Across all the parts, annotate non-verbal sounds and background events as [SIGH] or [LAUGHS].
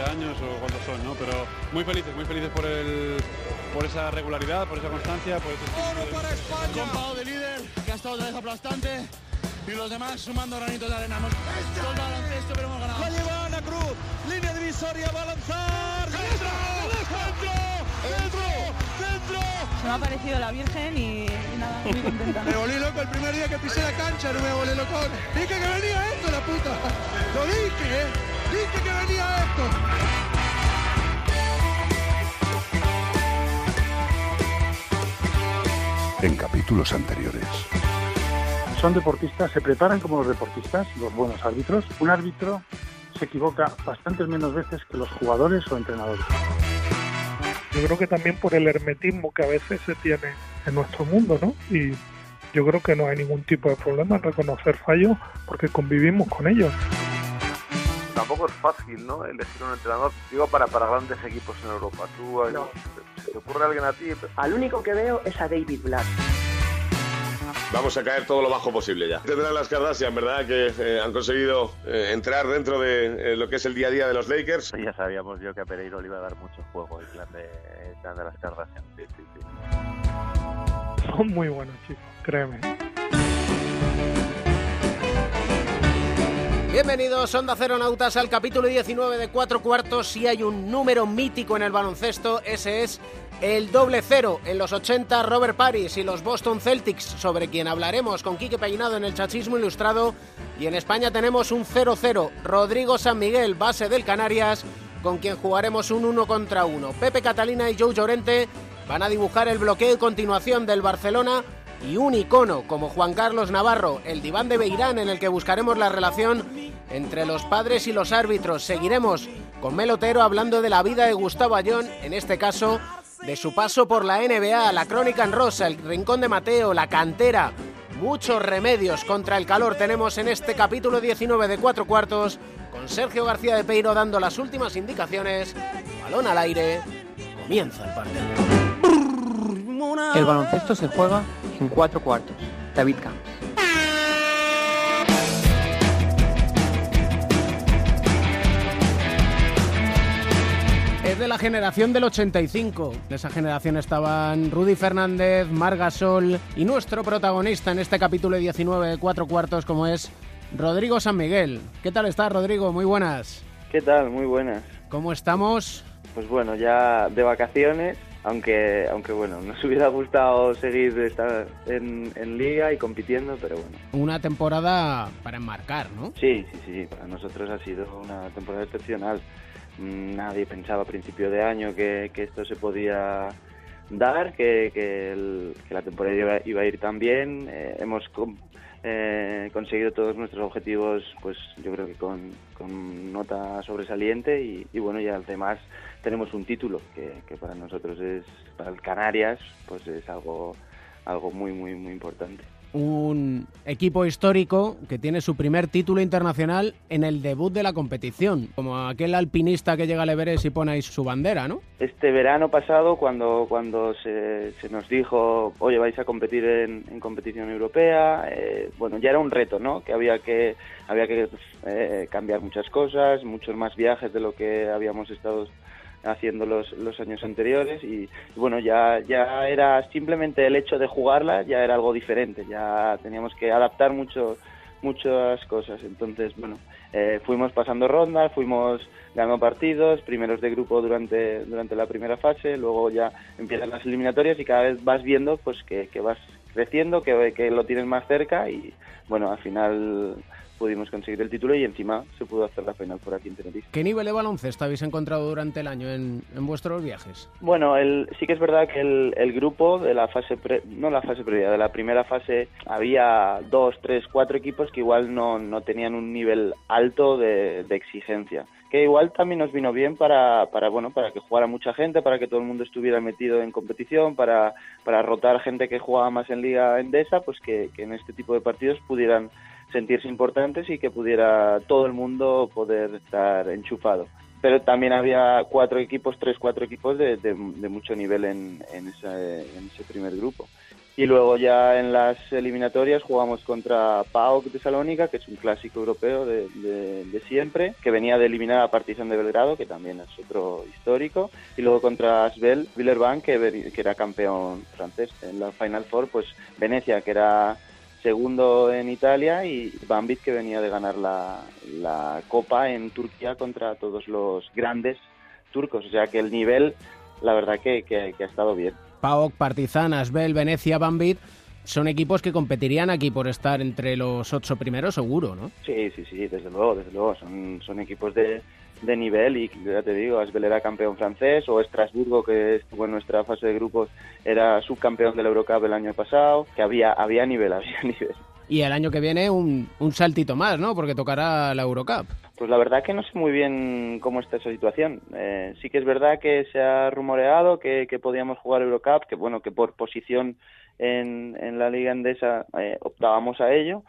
imaginar, no sé si son 12 años o cuántos son, ¿no? Pero muy felices, muy felices por el por esa regularidad, por esa constancia, por ese Oro para España. de líder, que ha estado otra vez aplastante. Y los demás sumando granitos de arena. Hemos baloncesto, pero hemos ganado. La lleva Ana Cruz, línea divisoria, va a lanzar. ¡Dentro! ¡Dentro! ¡Dentro! ¡Dentro! Se me ha parecido la Virgen y, y nada, muy [LAUGHS] contenta. Me volví loco el primer día que pisé la cancha, no me volví loco. Dije que venía esto, la puta. Lo dije, ¿eh? Dije que venía esto. En capítulos anteriores. Son deportistas, se preparan como los deportistas, los buenos árbitros. Un árbitro se equivoca bastantes menos veces que los jugadores o entrenadores. Yo creo que también por el hermetismo que a veces se tiene en nuestro mundo, ¿no? Y yo creo que no hay ningún tipo de problema en reconocer fallos porque convivimos con ellos. Tampoco es fácil, ¿no? Elegir un entrenador, digo, para, para grandes equipos en Europa. ¿Tú, eh, ¿Se te ocurre alguien a ti? Al único que veo es a David Blatt. Vamos a caer todo lo bajo posible ya. Tendrán las Kardashian, ¿verdad? Que eh, han conseguido eh, entrar dentro de eh, lo que es el día a día de los Lakers. Ya sabíamos yo que a Pereiro le iba a dar mucho juego el plan de, el plan de las Kardashian. Sí, sí, sí. Son muy buenos chicos, créeme. Bienvenidos, Onda Cero Nautas, al capítulo 19 de Cuatro Cuartos. Si hay un número mítico en el baloncesto, ese es el doble cero. En los 80, Robert Paris y los Boston Celtics, sobre quien hablaremos con Quique Peinado en el Chachismo Ilustrado. Y en España tenemos un 0-0. Rodrigo San Miguel, base del Canarias, con quien jugaremos un 1 contra 1. Pepe Catalina y Joe Llorente van a dibujar el bloqueo y continuación del Barcelona y un icono como Juan Carlos Navarro, el diván de Beirán en el que buscaremos la relación entre los padres y los árbitros. Seguiremos con Melotero hablando de la vida de Gustavo Ayón, en este caso de su paso por la NBA, la crónica en rosa, el rincón de Mateo, la cantera. Muchos remedios contra el calor tenemos en este capítulo 19 de Cuatro Cuartos, con Sergio García de Peiro dando las últimas indicaciones. Balón al aire, comienza el partido. El baloncesto se juega en cuatro cuartos. David Camps. Es de la generación del 85. De esa generación estaban Rudy Fernández, Margasol y nuestro protagonista en este capítulo 19 de Cuatro Cuartos, como es Rodrigo San Miguel. ¿Qué tal estás, Rodrigo? Muy buenas. ¿Qué tal? Muy buenas. ¿Cómo estamos? Pues bueno, ya de vacaciones, aunque, aunque bueno, [LAUGHS] nos hubiera gustado seguir estar en, en liga y compitiendo, pero bueno. Una temporada para enmarcar, ¿no? Sí, sí, sí, para nosotros ha sido una temporada excepcional. Mm, Nadie pensaba a principio de año que, que esto se podía dar, que, que, el- que la temporada iba, iba a ir tan bien. Eh, hemos com- eh, conseguido todos nuestros objetivos, pues yo creo que con, con nota sobresaliente y, y bueno, ya además tenemos un título que, que para nosotros es, para el Canarias, pues es algo, algo muy, muy, muy importante. Un equipo histórico que tiene su primer título internacional en el debut de la competición, como aquel alpinista que llega al Everest y pone ahí su bandera, ¿no? Este verano pasado, cuando, cuando se, se nos dijo, oye, vais a competir en, en competición europea, eh, bueno, ya era un reto, ¿no? Que había que, había que eh, cambiar muchas cosas, muchos más viajes de lo que habíamos estado haciendo los, los años anteriores y, bueno, ya, ya era simplemente el hecho de jugarla, ya era algo diferente, ya teníamos que adaptar mucho muchas cosas. Entonces, bueno, eh, fuimos pasando rondas, fuimos ganando partidos, primeros de grupo durante, durante la primera fase, luego ya empiezan las eliminatorias y cada vez vas viendo pues que, que vas creciendo, que, que lo tienes más cerca y bueno, al final pudimos conseguir el título y encima se pudo hacer la final por aquí en Tenerife. ¿Qué nivel de baloncesto habéis encontrado durante el año en, en vuestros viajes? Bueno, el, sí que es verdad que el, el grupo de la fase, pre- no la fase previa, de la primera fase, había dos, tres, cuatro equipos que igual no, no tenían un nivel alto de, de exigencia. Que igual también nos vino bien para, para, bueno, para que jugara mucha gente, para que todo el mundo estuviera metido en competición, para, para rotar gente que jugaba más en Liga Endesa, pues que, que en este tipo de partidos pudieran sentirse importantes y que pudiera todo el mundo poder estar enchufado. Pero también había cuatro equipos, tres, cuatro equipos de, de- de mucho nivel en, en, ese, en ese primer grupo. Y luego ya en las eliminatorias jugamos contra PAOK de Salónica, que es un clásico europeo de, de, de, siempre, que venía de eliminar a Partizan de Belgrado, que también es otro histórico, y luego contra Asbel Villeurbanne, que, que era campeón francés. En la Final Four, pues Venecia, que era segundo en Italia, y Bambit, que venía de ganar la, la Copa en Turquía contra todos los grandes turcos. O sea que el nivel, la verdad que, que, que ha estado bien. PAOK, Partizan, Asbel, Venecia, Bambit son equipos que competirían aquí por estar entre los ocho primeros seguro, ¿no? Sí, sí, sí, desde luego, desde luego. Son, son equipos de, de nivel y ya te digo, Asbel era campeón francés o Estrasburgo, que estuvo en nuestra fase de grupos, era subcampeón del Eurocup el año pasado, que había, había nivel, [LAUGHS] había nivel. Y el año que viene un, un saltito más, ¿no? Porque tocará la Eurocup. Pues la verdad que no sé muy bien cómo está esa situación. Eh, sí que es verdad que se ha rumoreado que, que podíamos jugar Eurocup, que bueno, que por posición en, en la liga endesa eh, optábamos a ello,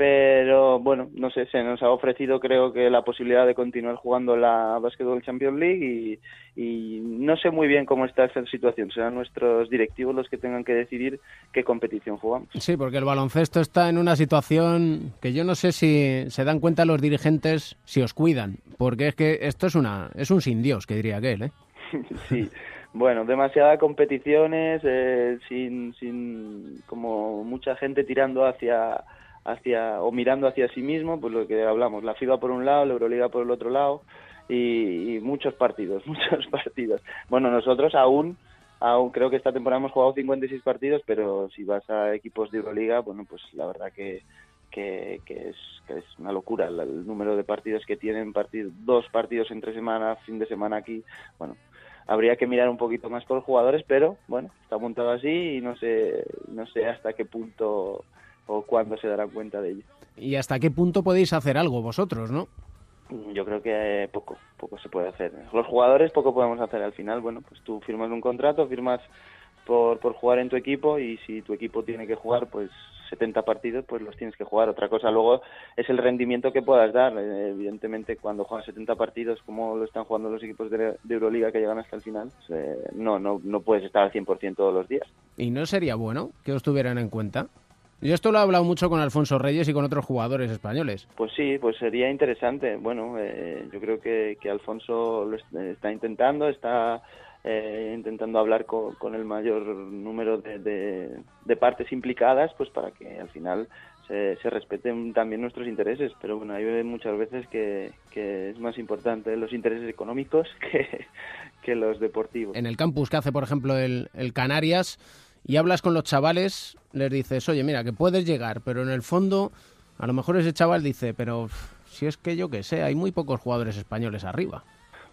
pero bueno, no sé, se nos ha ofrecido creo que la posibilidad de continuar jugando la Basketball Champions League y, y, no sé muy bien cómo está esa situación. Serán nuestros directivos los que tengan que decidir qué competición jugamos. Sí, porque el baloncesto está en una situación que yo no sé si se dan cuenta los dirigentes si os cuidan, porque es que esto es una es un sin Dios, que diría aquel, ¿eh? [LAUGHS] sí. Bueno, demasiadas competiciones, eh, sin, sin como mucha gente tirando hacia hacia o mirando hacia sí mismo, pues lo que hablamos, la FIBA por un lado, la Euroliga por el otro lado y, muchos partidos, [LAUGHS] muchos partidos. Bueno, nosotros aún aún creo que esta temporada hemos jugado 56 partidos, pero si vas a equipos de Euroliga, bueno, pues la verdad que que, es, que es una locura el, el número de partidos que tienen, partido, dos partidos entre semana, fin de semana aquí, bueno, habría que mirar un poquito más por jugadores, pero bueno, está montado así y no sé, no sé hasta qué punto o cuándo se darán cuenta de ello. ¿Y hasta qué punto podéis hacer algo vosotros, no? Yo creo que poco, poco se puede hacer. Los jugadores poco podemos hacer. Al final, bueno, pues tú firmas un contrato, firmas por, por jugar en tu equipo y si tu equipo tiene que jugar, pues 70 partidos, pues los tienes que jugar. Otra cosa luego es el rendimiento que puedas dar. Eh, evidentemente, cuando juegas 70 partidos, como lo están jugando los equipos de, de Euroliga que llegan hasta el final, pues, eh, no, no, no puedes estar al 100% todos los días. ¿Y no sería bueno que os tuvieran en cuenta? Yo esto lo he hablado mucho con Alfonso Reyes y con otros jugadores españoles. Pues sí, pues sería interesante. Bueno, eh, yo creo que, que Alfonso lo está intentando, está eh, intentando hablar con, con, el mayor número de, de, de, partes implicadas, pues para que al final se, se, respeten también nuestros intereses. Pero bueno, hay muchas veces que, que es más importante los intereses económicos [LAUGHS] que, que, los deportivos. En el campus que hace, por ejemplo, el, el Canarias, y hablas con los chavales, les dices, oye, mira, que puedes llegar, pero en el fondo, a lo mejor ese chaval dice, pero si es que yo que sé, hay muy pocos jugadores españoles arriba.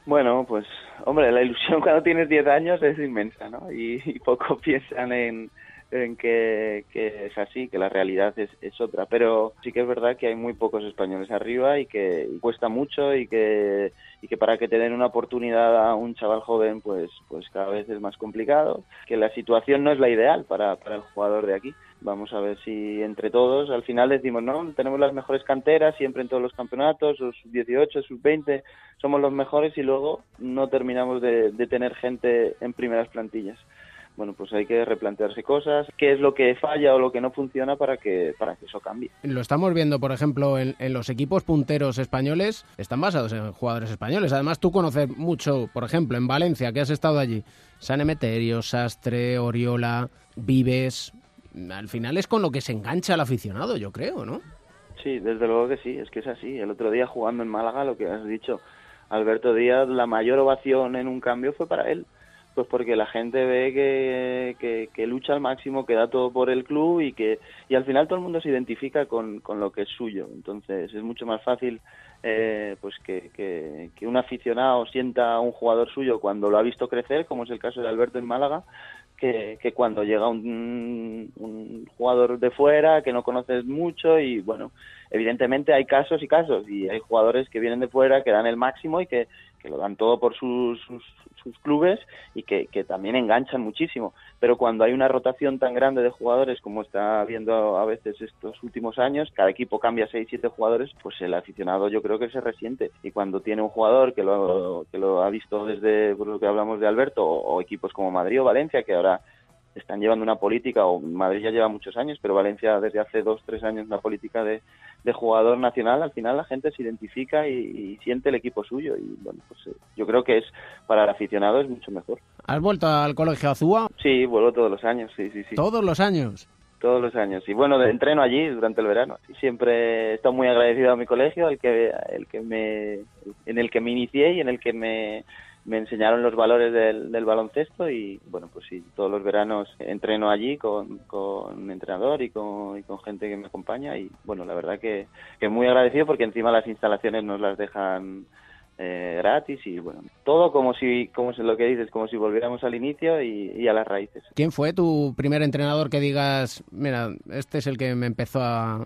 Bueno, pues, hombre, la ilusión [LAUGHS] cuando tienes 10 años es inmensa, ¿no? Y, y poco [LAUGHS] piensan en, en que, que, es así, que la realidad es, es, otra. Pero sí que es verdad que hay muy pocos españoles arriba y que cuesta mucho y que, y que para que te den una oportunidad a un chaval joven, pues, pues cada vez es más complicado. Que la situación no es la ideal para, para el jugador de aquí. Vamos a ver si entre todos al final decimos, no, tenemos las mejores canteras siempre en todos los campeonatos, los 18, sub 20, somos los mejores y luego no terminamos de, de tener gente en primeras plantillas bueno, pues hay que replantearse cosas, qué es lo que falla o lo que no funciona para que, para que eso cambie. Lo estamos viendo, por ejemplo, en, en, los equipos punteros españoles, están basados en jugadores españoles. Además, tú conoces mucho, por ejemplo, en Valencia, que has estado allí, San Emeterio, Sastre, Oriola, Vives. Al final es con lo que se engancha el aficionado, yo creo, ¿no? Sí, desde luego que sí, es que es así. El otro día jugando en Málaga, lo que has dicho, Alberto Díaz, la mayor ovación en un cambio fue para él pues porque la gente ve que, que, que, lucha al máximo, que da todo por el club y que y al final todo el mundo se identifica con, con lo que es suyo. Entonces es mucho más fácil eh, pues que, que, que, un aficionado sienta a un jugador suyo cuando lo ha visto crecer, como es el caso de Alberto en Málaga, que, que cuando llega un, un jugador de fuera que no conoces mucho y bueno, evidentemente hay casos y casos y hay jugadores que vienen de fuera que dan el máximo y que, que lo dan todo por sus, sus, sus clubes y que, también enganchan muchísimo. Pero cuando hay una rotación tan grande de jugadores como está habiendo a veces estos últimos años, cada equipo cambia 6, 7 jugadores, pues el aficionado yo creo que se resiente. Y cuando tiene un jugador que lo, que lo ha visto desde por lo que hablamos de Alberto, o equipos como Madrid o Valencia, que ahora están llevando una política, o Madrid ya lleva muchos años, pero Valencia desde hace dos, tres años una política de, de jugador nacional, al final la gente se identifica y, y siente el equipo suyo y bueno, pues eh, yo creo que es para el aficionado es mucho mejor. ¿Has vuelto al colegio Azúa? Sí, vuelvo todos los años, sí, sí, sí. Todos los años. Todos los años. Y bueno, entreno allí durante el verano. Siempre he estado muy agradecido a mi colegio, el que, el que me, en el que me inicié y en el que me, me enseñaron los valores del, baloncesto. Y bueno, pues sí, todos los veranos entreno allí con, con entrenador y con, y con gente que me acompaña. Y bueno, la verdad que, que muy agradecido porque encima las instalaciones nos las dejan eh, gratis y bueno, todo como si, como si lo que dices, como si volviéramos al inicio y, y a las raíces. ¿Quién fue tu primer entrenador que digas, mira, este es el que me empezó a,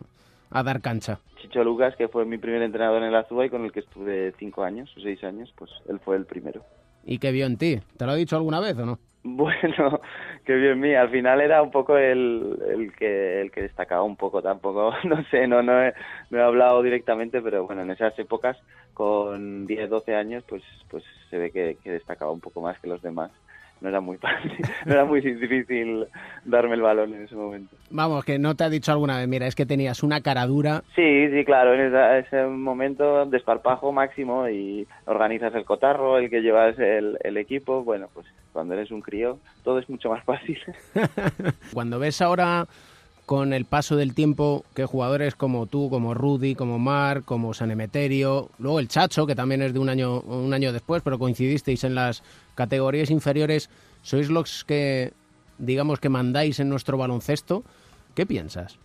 a dar cancha? Chicho Lucas, que fue mi primer entrenador en la Azúa y con el que estuve cinco años o seis años, pues él fue el primero. ¿Y qué vio en ti? ¿Te lo ha dicho alguna vez o no? [LAUGHS] Bueno, que bien mí. Al final era un poco el, el que el que destacaba un poco. Tampoco, [LAUGHS] no sé, no no he, no he hablado directamente, pero bueno, en esas épocas, con 10, 12 años, pues pues se ve que, que destacaba un poco más que los demás. No era muy [LAUGHS] fácil, no era muy difícil darme el balón en ese momento. Vamos, que no te ha dicho alguna vez, mira, es que tenías una cara dura. Sí, sí, claro, en ese momento desparpajo máximo y organizas el cotarro, el que llevas el, el equipo, bueno, pues cuando eres un crío todo es mucho más fácil. [LAUGHS] Cuando ves ahora con el paso del tiempo que jugadores como tú, como Rudy, como Marc, como San Emeterio, luego el Chacho, que también es de un año, un año después, pero coincidisteis en las categorías inferiores, sois los que, digamos, que mandáis en nuestro baloncesto, ¿qué piensas?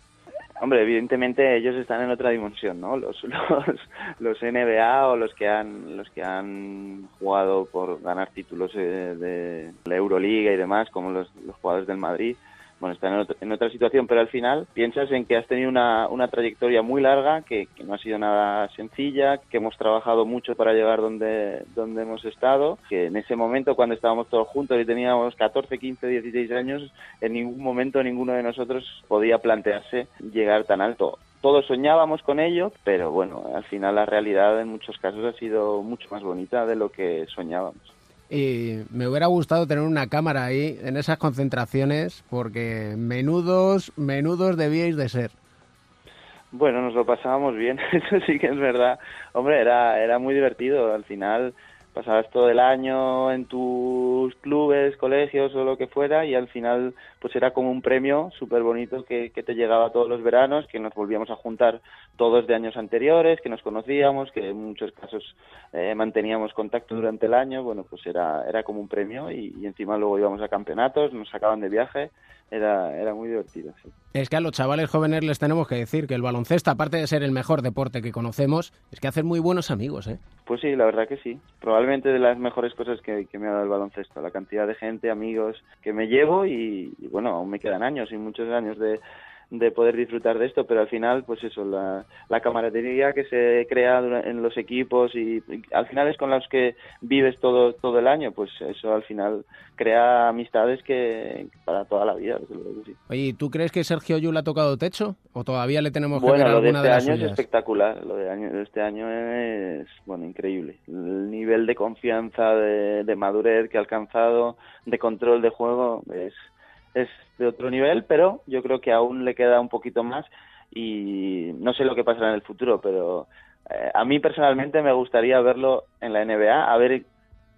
Hombre, evidentemente ellos están en otra dimensión, ¿no? Los, [LAUGHS] los, NBA o los que han los que han jugado por ganar títulos eh, de la Euroliga y demás, como los, los jugadores del Madrid, bueno, están en otra, en otra situación, pero al final piensas en que has tenido una, una trayectoria muy larga, que, que no ha sido nada sencilla, que hemos trabajado mucho para llegar donde, donde hemos estado, que en ese momento cuando estábamos todos juntos y teníamos 14, 15, 16 años, en ningún momento ninguno de nosotros podía plantearse llegar tan alto. Todos soñábamos con ello, pero bueno, al final la realidad en muchos casos ha sido mucho más bonita de lo que soñábamos. Y me hubiera gustado tener una cámara ahí en esas concentraciones, porque menudos, menudos debíais de ser. Bueno, nos lo pasábamos bien, [LAUGHS] eso sí que es verdad. Hombre, era, era muy divertido. Al final pasabas todo el año en tus clubes, colegios o lo que fuera y al final pues era como un premio súper bonito que, que te llegaba todos los veranos, que nos volvíamos a juntar todos de años anteriores, que nos conocíamos, que en muchos casos eh, manteníamos contacto durante el año. Bueno, pues era, era como un premio y, y encima luego íbamos a campeonatos, nos sacaban de viaje. Era, era muy divertido, sí. Es que a los chavales jóvenes les tenemos que decir que el baloncesto, aparte de ser el mejor deporte que conocemos, es que hacen muy buenos amigos, ¿eh? Pues sí, la verdad que sí. Probablemente de las mejores cosas que, que me ha dado el baloncesto. La cantidad de gente, amigos que me llevo y, y bueno, aún me quedan años y muchos años de, de poder disfrutar de esto, pero al final, pues eso, la, la camaradería que se crea en los equipos y, y al final es con los que vives todo, todo el año, pues eso al final crea amistades que para toda la vida, sí. Oye, ¿y ¿tú crees que Sergio Yul ha tocado techo? ¿O todavía le tenemos que Bueno, ver lo de alguna este de las año es espectacular. Lo de, año, de este año es, bueno, increíble. El nivel de confianza, de, de madurez que ha alcanzado, de control de juego, es, es de otro nivel, pero yo creo que aún le queda un poquito más y no sé lo que pasará en el futuro, pero eh, a mí personalmente me gustaría verlo en la NBA, a ver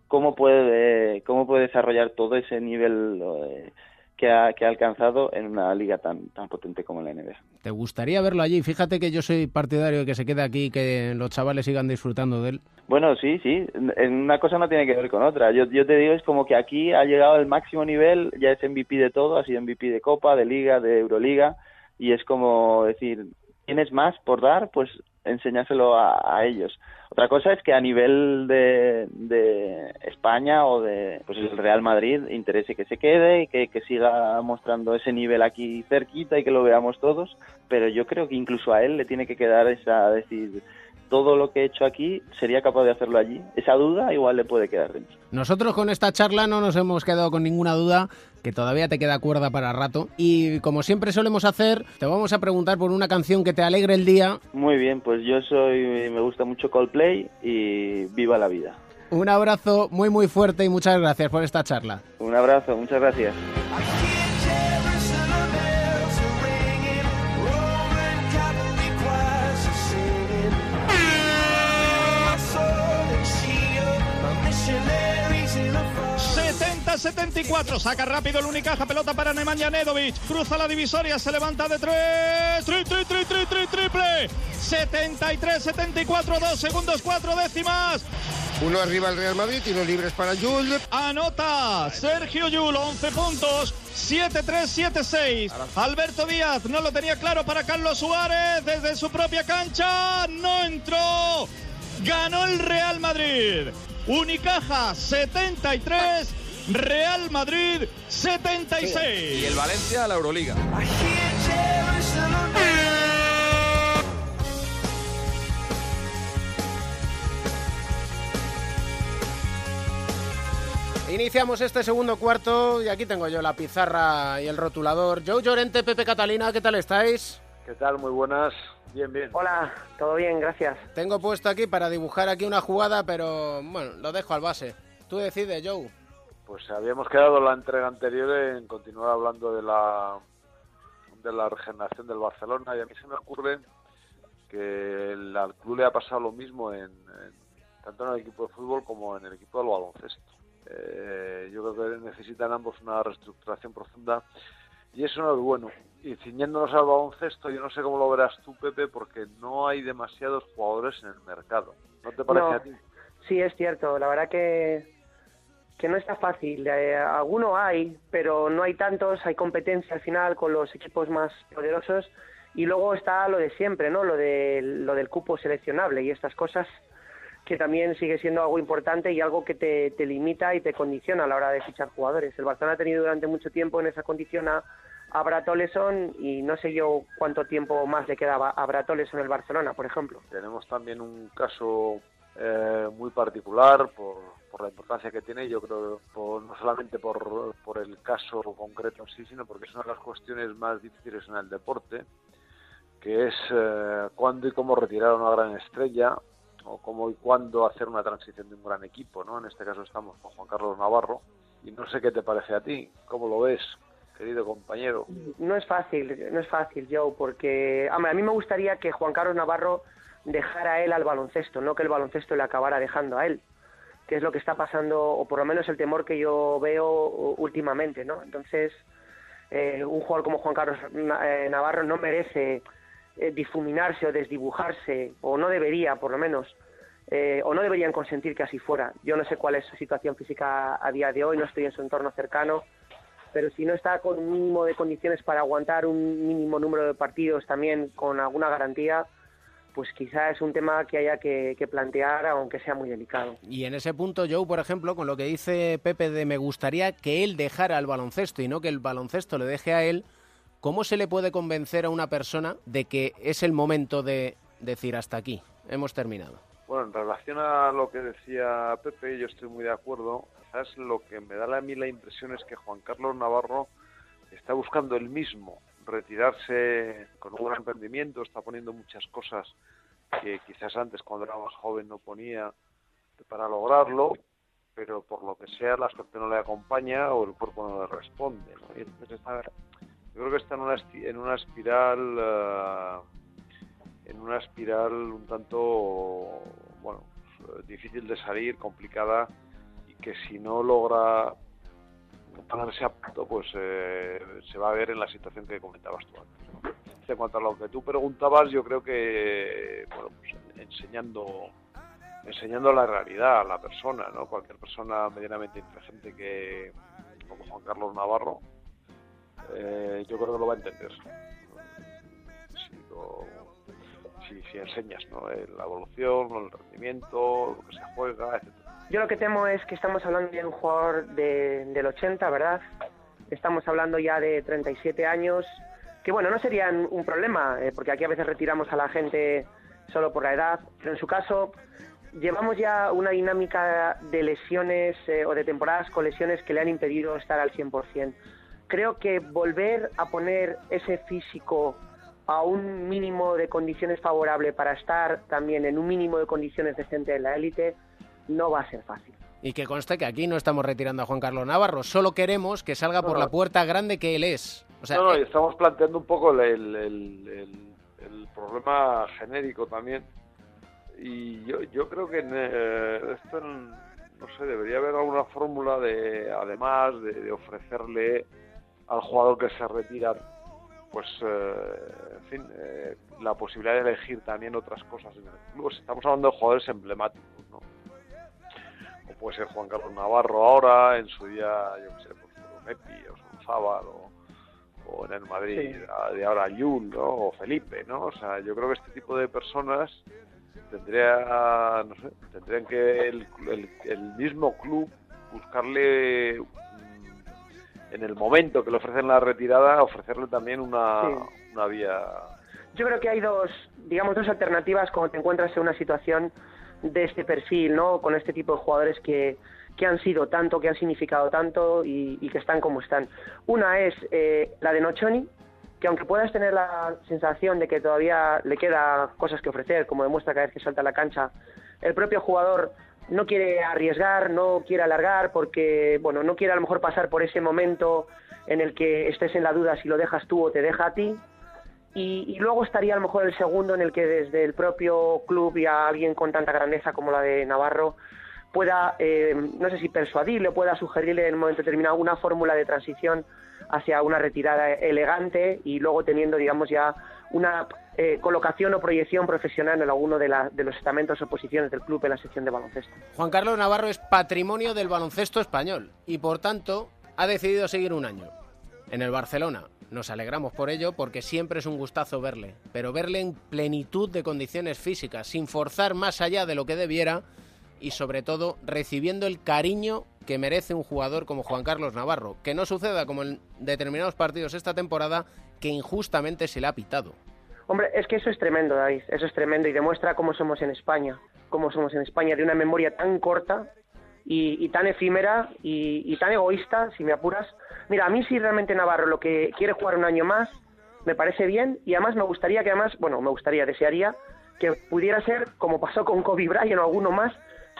cómo puede, cómo puede desarrollar todo ese nivel eh, que, ha, que ha alcanzado en una liga tan, tan potente como la NBA. ¿Te gustaría verlo allí? Fíjate que yo soy partidario de que se quede aquí y que los chavales sigan disfrutando de él. Bueno, sí, sí. Una cosa no tiene que ver con otra. Yo, yo te digo, es como que aquí ha llegado al máximo nivel, ya es MVP de todo, ha sido MVP de Copa, de Liga, de Euroliga, y es como decir, ¿tienes más por dar? Pues enseñárselo a, a ellos. Otra cosa es que a nivel de, España o de pues el Real Madrid interese que se quede y que, que siga mostrando ese nivel aquí cerquita y que lo veamos todos, pero yo creo que incluso a él le tiene que quedar esa decir todo lo que he hecho aquí sería capaz de hacerlo allí. Esa duda igual le puede quedar dentro. Nosotros con esta charla no nos hemos quedado con ninguna duda, que todavía te queda cuerda para rato. Y como siempre solemos hacer, te vamos a preguntar por una canción que te alegre el día. Muy bien, pues yo soy, me gusta mucho Coldplay y viva la vida. Un abrazo muy muy fuerte y muchas gracias por esta charla. Un abrazo, muchas gracias. I can't 74. Saca rápido el Unicaja. Pelota para Nemanja Nedovic. Cruza la divisoria. Se levanta de tres. Tri, tri, tri, tri, tri, triple. 73, 74, 2 segundos, 4 décimas. Uno arriba el Real Madrid, tiros libres para Jules. Anota Sergio Yul, 11 puntos, 7-3, 7-6. Alberto Díaz no lo tenía claro para Carlos Suárez desde su propia cancha. No entró. Ganó el Real Madrid. Unicaja 73, Real Madrid 76. Y el Valencia a la Euroliga. Iniciamos este segundo cuarto y aquí tengo yo la pizarra y el rotulador. Joe Llorente, Pepe Catalina, ¿qué tal estáis? ¿Qué tal? Muy buenas. Bien, bien. Hola, todo bien, gracias. Tengo puesto aquí para dibujar aquí una jugada, pero bueno, lo dejo al base. Tú decides, Joe. Pues habíamos quedado en la entrega anterior en continuar hablando de la de la regeneración del Barcelona y a mí se me ocurre que el, al club le ha pasado lo mismo en, en- tanto en el equipo de fútbol como en el equipo del baloncesto. Eh, yo creo que necesitan ambos una reestructuración profunda y eso no es bueno. Y ciñéndonos al baloncesto, yo no sé cómo lo verás tú, Pepe, porque no hay demasiados jugadores en el mercado. ¿No te parece No. a ti? Sí, es cierto. La verdad que, que no está fácil. Eh, alguno hay, pero no hay tantos. Hay competencia al final con los equipos más poderosos. Y luego está lo de siempre, ¿no? Lo, de, lo del cupo seleccionable y estas cosas que también sigue siendo algo importante y algo que te, te limita y te condiciona a la hora de fichar jugadores. El Barcelona ha tenido durante mucho tiempo en esa condición a, a Brad Oleson y no sé yo cuánto tiempo más le quedaba a Brad Oleson en el Barcelona, por ejemplo. Tenemos también un caso eh, muy particular por, por la importancia que tiene, yo creo, por, no solamente por, por el caso concreto en sí, sino porque es una de las cuestiones más difíciles en el deporte, que es eh, cuándo y cómo retirar a una gran estrella o cómo y cuándo hacer una transición de un gran equipo, ¿no? En este caso estamos con Juan Carlos Navarro y no sé qué te parece a ti, cómo lo ves, querido compañero. No es fácil, no es fácil, Joe, porque a mí me gustaría que Juan Carlos Navarro dejara él al baloncesto, no que el baloncesto le acabara dejando a él, que es lo que está pasando, o por lo menos el temor que yo veo últimamente, ¿no? Entonces, eh, un jugador como Juan Carlos eh, Navarro no merece eh, difuminarse o desdibujarse, o no debería, por lo menos, eh, o no deberían consentir que así fuera. Yo no sé cuál es su situación física a día de hoy, no estoy en su entorno cercano, pero si no está con un mínimo de condiciones para aguantar un mínimo número de partidos también con alguna garantía, pues quizá es un tema que haya que, que plantear, aunque sea muy delicado. Y en ese punto, Joe, por ejemplo, con lo que dice Pepe de me gustaría que él dejara el baloncesto y no que el baloncesto le deje a él, ¿cómo se le puede convencer a una persona de que es el momento de decir hasta aquí, hemos terminado? Bueno, en relación a lo que decía Pepe, yo estoy muy de acuerdo. Quizás lo que me da a mí la impresión es que Juan Carlos Navarro está buscando él mismo retirarse con un gran rendimiento, está poniendo muchas cosas que quizás antes cuando era más joven no ponía para lograrlo, pero por lo que sea la suerte no le acompaña o el cuerpo no le responde. ¿no? Y entonces está, yo creo que está en una, en una espiral eh, en una espiral un tanto bueno pues, difícil de salir complicada y que si no logra ponerse a punto pues eh, se va a ver en la situación que comentabas tú antes en cuanto a lo que tú preguntabas yo creo que bueno pues enseñando enseñando la realidad a la persona no cualquier persona medianamente inteligente que como Juan Carlos Navarro eh, yo creo que lo va a entender si si, enseñas ¿no? La evolución, el rendimiento, lo que se juega, etc. Yo lo que temo es que estamos hablando de un jugador de, del 80, ¿verdad? Estamos hablando ya de 37 años, que bueno, no serían un problema, eh, porque aquí a veces retiramos a la gente solo por la edad, pero en su caso llevamos ya una dinámica de lesiones eh, o de temporadas con lesiones que le han impedido estar al 100%. Creo que volver a poner ese físico a un mínimo de condiciones favorable para estar también en un mínimo de condiciones decentes en la élite no va a ser fácil. Y que conste que aquí no estamos retirando a Juan Carlos Navarro, solo queremos que salga por No, la puerta grande que él es. O sea, no, no, y eh, estamos planteando un poco el, el, el- el- el problema genérico también. Y yo, yo creo que en, eh, esto en- no sé, debería haber alguna fórmula de, además de, de ofrecerle al jugador que se retira, pues, eh, en fin, eh, la posibilidad de elegir también otras cosas en el club. Estamos hablando de jugadores emblemáticos, puede ser Juan Carlos Navarro ahora, en su día, yo qué sé, pues, Mepi o Sonzábal o, o en el Madrid Sí. de ahora Yul, ¿no? O Felipe, ¿no? O sea, yo creo que este tipo de personas tendría, no sé, tendrían que el, el- el mismo club buscarle mm, en el momento que le ofrecen la retirada, ofrecerle también una, Sí. una vía. Yo creo que hay dos, digamos, dos alternativas cuando te encuentras en una situación de este perfil, ¿no? Con este tipo de jugadores que, que han sido tanto, que han significado tanto y, que están como están. Una es eh, la de Nochoni, que aunque puedas tener la sensación de que todavía le queda cosas que ofrecer, como demuestra cada vez que salta a la cancha, el propio jugador no quiere arriesgar, no quiere alargar, porque, bueno, no quiere a lo mejor pasar por ese momento en el que estés en la duda si lo dejas tú o te deja a ti. Y, y luego estaría a lo mejor el segundo en el que desde el propio club y a alguien con tanta grandeza como la de Navarro pueda, eh, no sé si persuadirle, pueda sugerirle en un momento determinado una fórmula de transición hacia una retirada elegante y luego teniendo, digamos, ya una eh, colocación o proyección profesional en alguno de, la- de los estamentos o posiciones del club en la sección de baloncesto. Juan Carlos Navarro es patrimonio del baloncesto español y por tanto ha decidido seguir un año en el Barcelona. Nos alegramos por ello porque siempre es un gustazo verle, pero verle en plenitud de condiciones físicas, sin forzar más allá de lo que debiera y sobre todo recibiendo el cariño que merece un jugador como Juan Carlos Navarro. Que no suceda como en determinados partidos esta temporada que injustamente se le ha pitado. Hombre, es que eso es tremendo, David, eso es tremendo y demuestra cómo somos en España, cómo somos en España, de una memoria tan corta y, y tan efímera y, y tan egoísta, si me apuras. Mira, a mí si realmente Navarro lo que quiere jugar un año más, me parece bien y además me gustaría que además, bueno, me gustaría, desearía que pudiera ser, como pasó con Kobe Bryant o alguno más,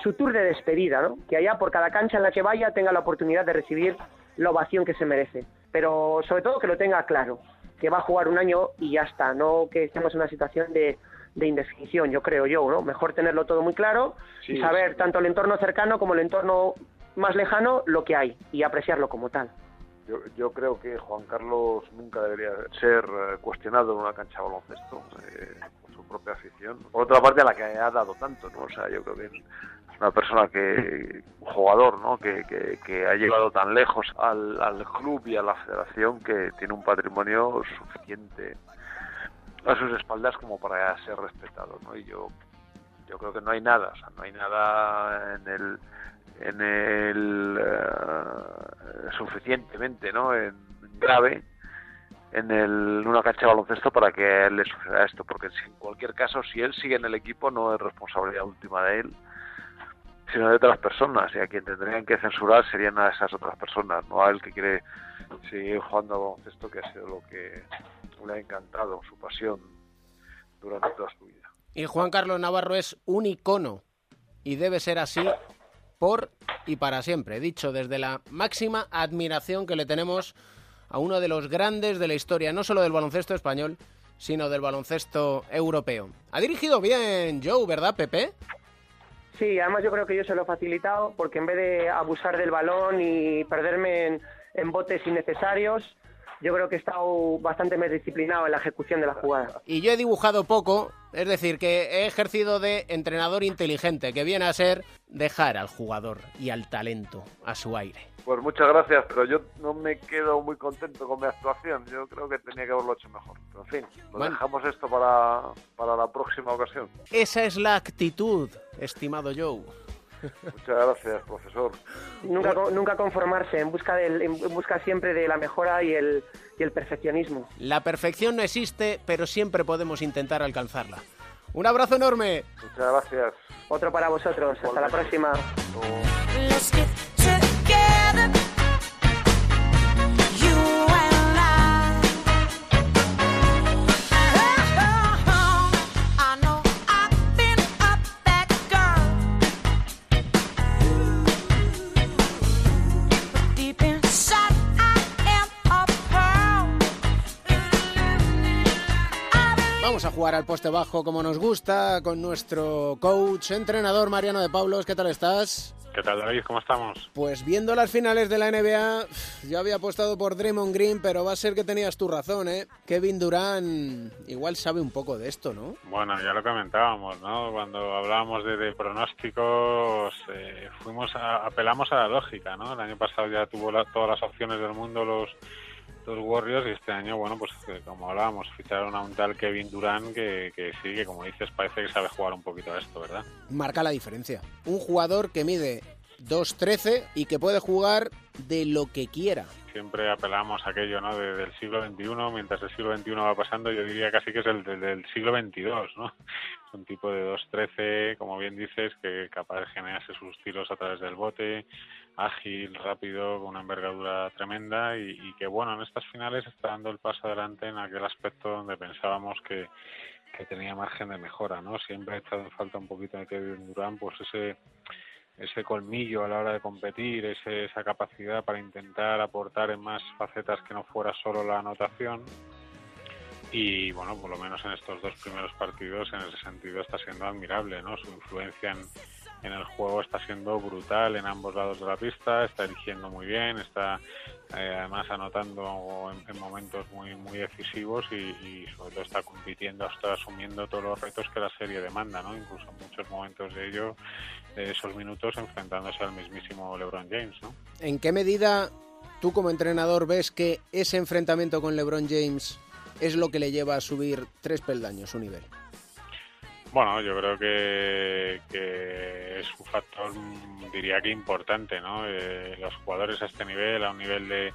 su tour de despedida, ¿no? Que allá por cada cancha en la que vaya tenga la oportunidad de recibir la ovación que se merece. Pero sobre todo que lo tenga claro, que va a jugar un año y ya está, no que estemos en una situación de, de indefinición, yo creo yo, ¿no? Mejor tenerlo todo muy claro y saber sí. tanto el entorno cercano como el entorno más lejano lo que hay y apreciarlo como tal. Yo, yo creo que Juan Carlos nunca debería ser eh, cuestionado en una cancha de baloncesto eh, por su propia afición. Por otra parte, a la que ha dado tanto, ¿no? O sea, yo creo que es una persona que, un jugador, ¿no? Que, que, que ha llegado tan lejos al, al club y a la federación que tiene un patrimonio suficiente a sus espaldas como para ser respetado, ¿no? Y yo, yo creo que no hay nada, o sea, no hay nada en el en el eh, suficientemente no en grave en, el, una cancha de baloncesto para que él le suceda esto porque en cualquier caso si él sigue en el equipo no es responsabilidad última de él sino de otras personas y a quien tendrían que censurar serían a esas otras personas no a él que quiere seguir jugando al baloncesto que ha sido lo que le ha encantado su pasión durante toda su vida Y Juan Carlos Navarro es un icono y debe ser así por y para siempre. Dicho desde la máxima admiración que le tenemos a uno de los grandes de la historia, no solo del baloncesto español, sino del baloncesto europeo. Ha dirigido bien Joe, ¿verdad, Pepe? Sí, además yo creo que yo se lo he facilitado porque en vez de abusar del balón y perderme en, en botes innecesarios, yo creo que he estado bastante más disciplinado en la ejecución de la jugada. Y yo he dibujado poco, es decir, que he ejercido de entrenador inteligente, que viene a ser dejar al jugador y al talento a su aire. Pues muchas gracias, pero yo no me quedo muy contento con mi actuación. Yo creo que tenía que haberlo hecho mejor. Pero en fin, lo Bueno. dejamos esto para, para la próxima ocasión. Esa es la actitud, estimado Joe. Muchas gracias, profesor. Nunca, co- nunca conformarse, en busca, del, en busca siempre de la mejora y el, y el perfeccionismo. La perfección no existe, pero siempre podemos intentar alcanzarla. Un abrazo enorme. Muchas gracias. Otro para vosotros. Hasta la próxima. Vamos a jugar al poste bajo como nos gusta con nuestro coach, entrenador Mariano de Pablos. ¿Qué tal estás? ¿Qué tal, David? ¿Cómo estamos? Pues viendo las finales de la NBA, yo había apostado por Draymond Green, pero va a ser que tenías tu razón, ¿eh? Kevin Durant igual sabe un poco de esto, ¿no? Bueno, ya lo comentábamos, ¿no? Cuando hablábamos de, de pronósticos, eh, fuimos a- apelamos a la lógica, ¿no? El año pasado ya tuvo la- todas las opciones del mundo los los Warriors y este año, bueno, pues eh, como hablábamos, ficharon a un tal Kevin Durant que, que sí, que como dices, parece que sabe jugar un poquito a esto, ¿verdad? Marca la diferencia. Un jugador que mide 2.13 y que puede jugar de lo que quiera. siempre apelamos a aquello ¿no? de- del siglo XXI, mientras el siglo XXI va pasando, yo diría casi que es el del, siglo XXII, ¿no? Un tipo de 2'13, como bien dices, que capaz de generarse sus tiros a través del bote, ágil, rápido, con una envergadura tremenda y, y que, bueno, en estas finales está dando el paso adelante en aquel aspecto donde pensábamos que, tenía margen de mejora, ¿no? Siempre ha echado en falta un poquito de Kevin Durant, pues ese ese colmillo a la hora de competir, ese- esa capacidad para intentar aportar en más facetas que no fuera solo la anotación. Y bueno, por lo menos en estos dos primeros partidos, en ese sentido, está siendo admirable, ¿no? Su influencia en, en el juego está siendo brutal en ambos lados de la pista, está eligiendo muy bien, está eh, además anotando en, en momentos muy muy decisivos y, y sobre todo está compitiendo, está asumiendo todos los retos que la serie demanda, ¿no? Incluso en muchos momentos de ello, de esos minutos, enfrentándose al mismísimo LeBron James, ¿no? ¿En qué medida tú como entrenador ves que ese enfrentamiento con LeBron James es lo que le lleva a subir tres peldaños su nivel? Bueno, yo creo que, es un factor, diría que importante, ¿no? Eh, los jugadores a este nivel, a un nivel de,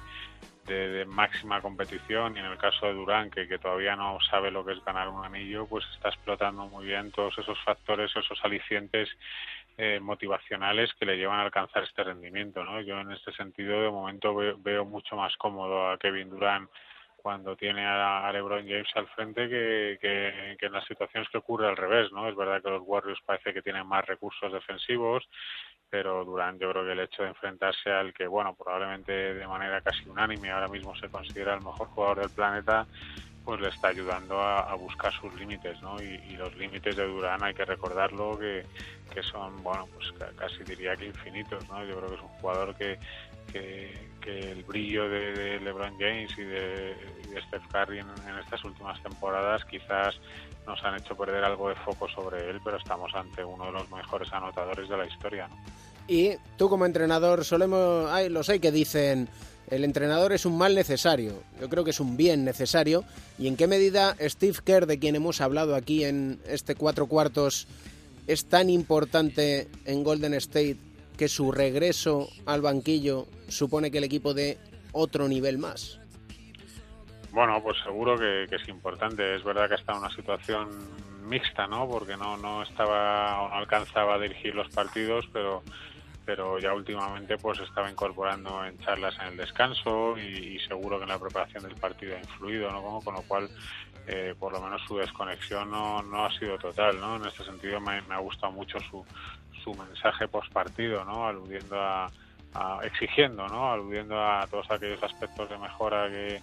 de- de máxima competición, y en el caso de Durán, que, que todavía no sabe lo que es ganar un anillo, pues está explotando muy bien todos esos factores, esos alicientes eh, motivacionales que le llevan a alcanzar este rendimiento, ¿no? Yo en este sentido, de momento, veo, veo mucho más cómodo a Kevin Durán cuando tiene a, LeBron James al frente que, que, en las situaciones que ocurre al revés, ¿no? Es verdad que los Warriors parece que tienen más recursos defensivos, pero Durant yo creo que el hecho de enfrentarse al que, bueno, probablemente de manera casi unánime ahora mismo se considera el mejor jugador del planeta, pues le está ayudando a, buscar sus límites, ¿no? Y, y los límites de Durán hay que recordarlo que, que son, bueno, pues ca- casi diría que infinitos, ¿no? Yo creo que es un jugador que, que, que el brillo de, de LeBron James y de, de Steph Curry en, en estas últimas temporadas quizás nos han hecho perder algo de foco sobre él, pero estamos ante uno de los mejores anotadores de la historia, ¿no? Y tú como entrenador, solemos, ay, los hay que dicen, el entrenador es un mal necesario. Yo creo que es un bien necesario. ¿Y en qué medida Steve Kerr, de quien hemos hablado aquí en este cuatro cuartos, es tan importante en Golden State que su regreso al banquillo supone que el equipo dé otro nivel más? Bueno, pues seguro que, que es importante. Es verdad que está en una situación mixta, ¿no? Porque no, no estaba, no alcanzaba a dirigir los partidos, pero pero ya últimamente pues estaba incorporando en charlas en el descanso y, y seguro que en la preparación del partido ha influido, ¿no? Con lo cual, eh, por lo menos su desconexión no, no ha sido total, ¿no? En este sentido me, me ha gustado mucho su, su mensaje post partido, ¿no? Aludiendo a, a- exigiendo, ¿no? Aludiendo a todos aquellos aspectos de mejora que,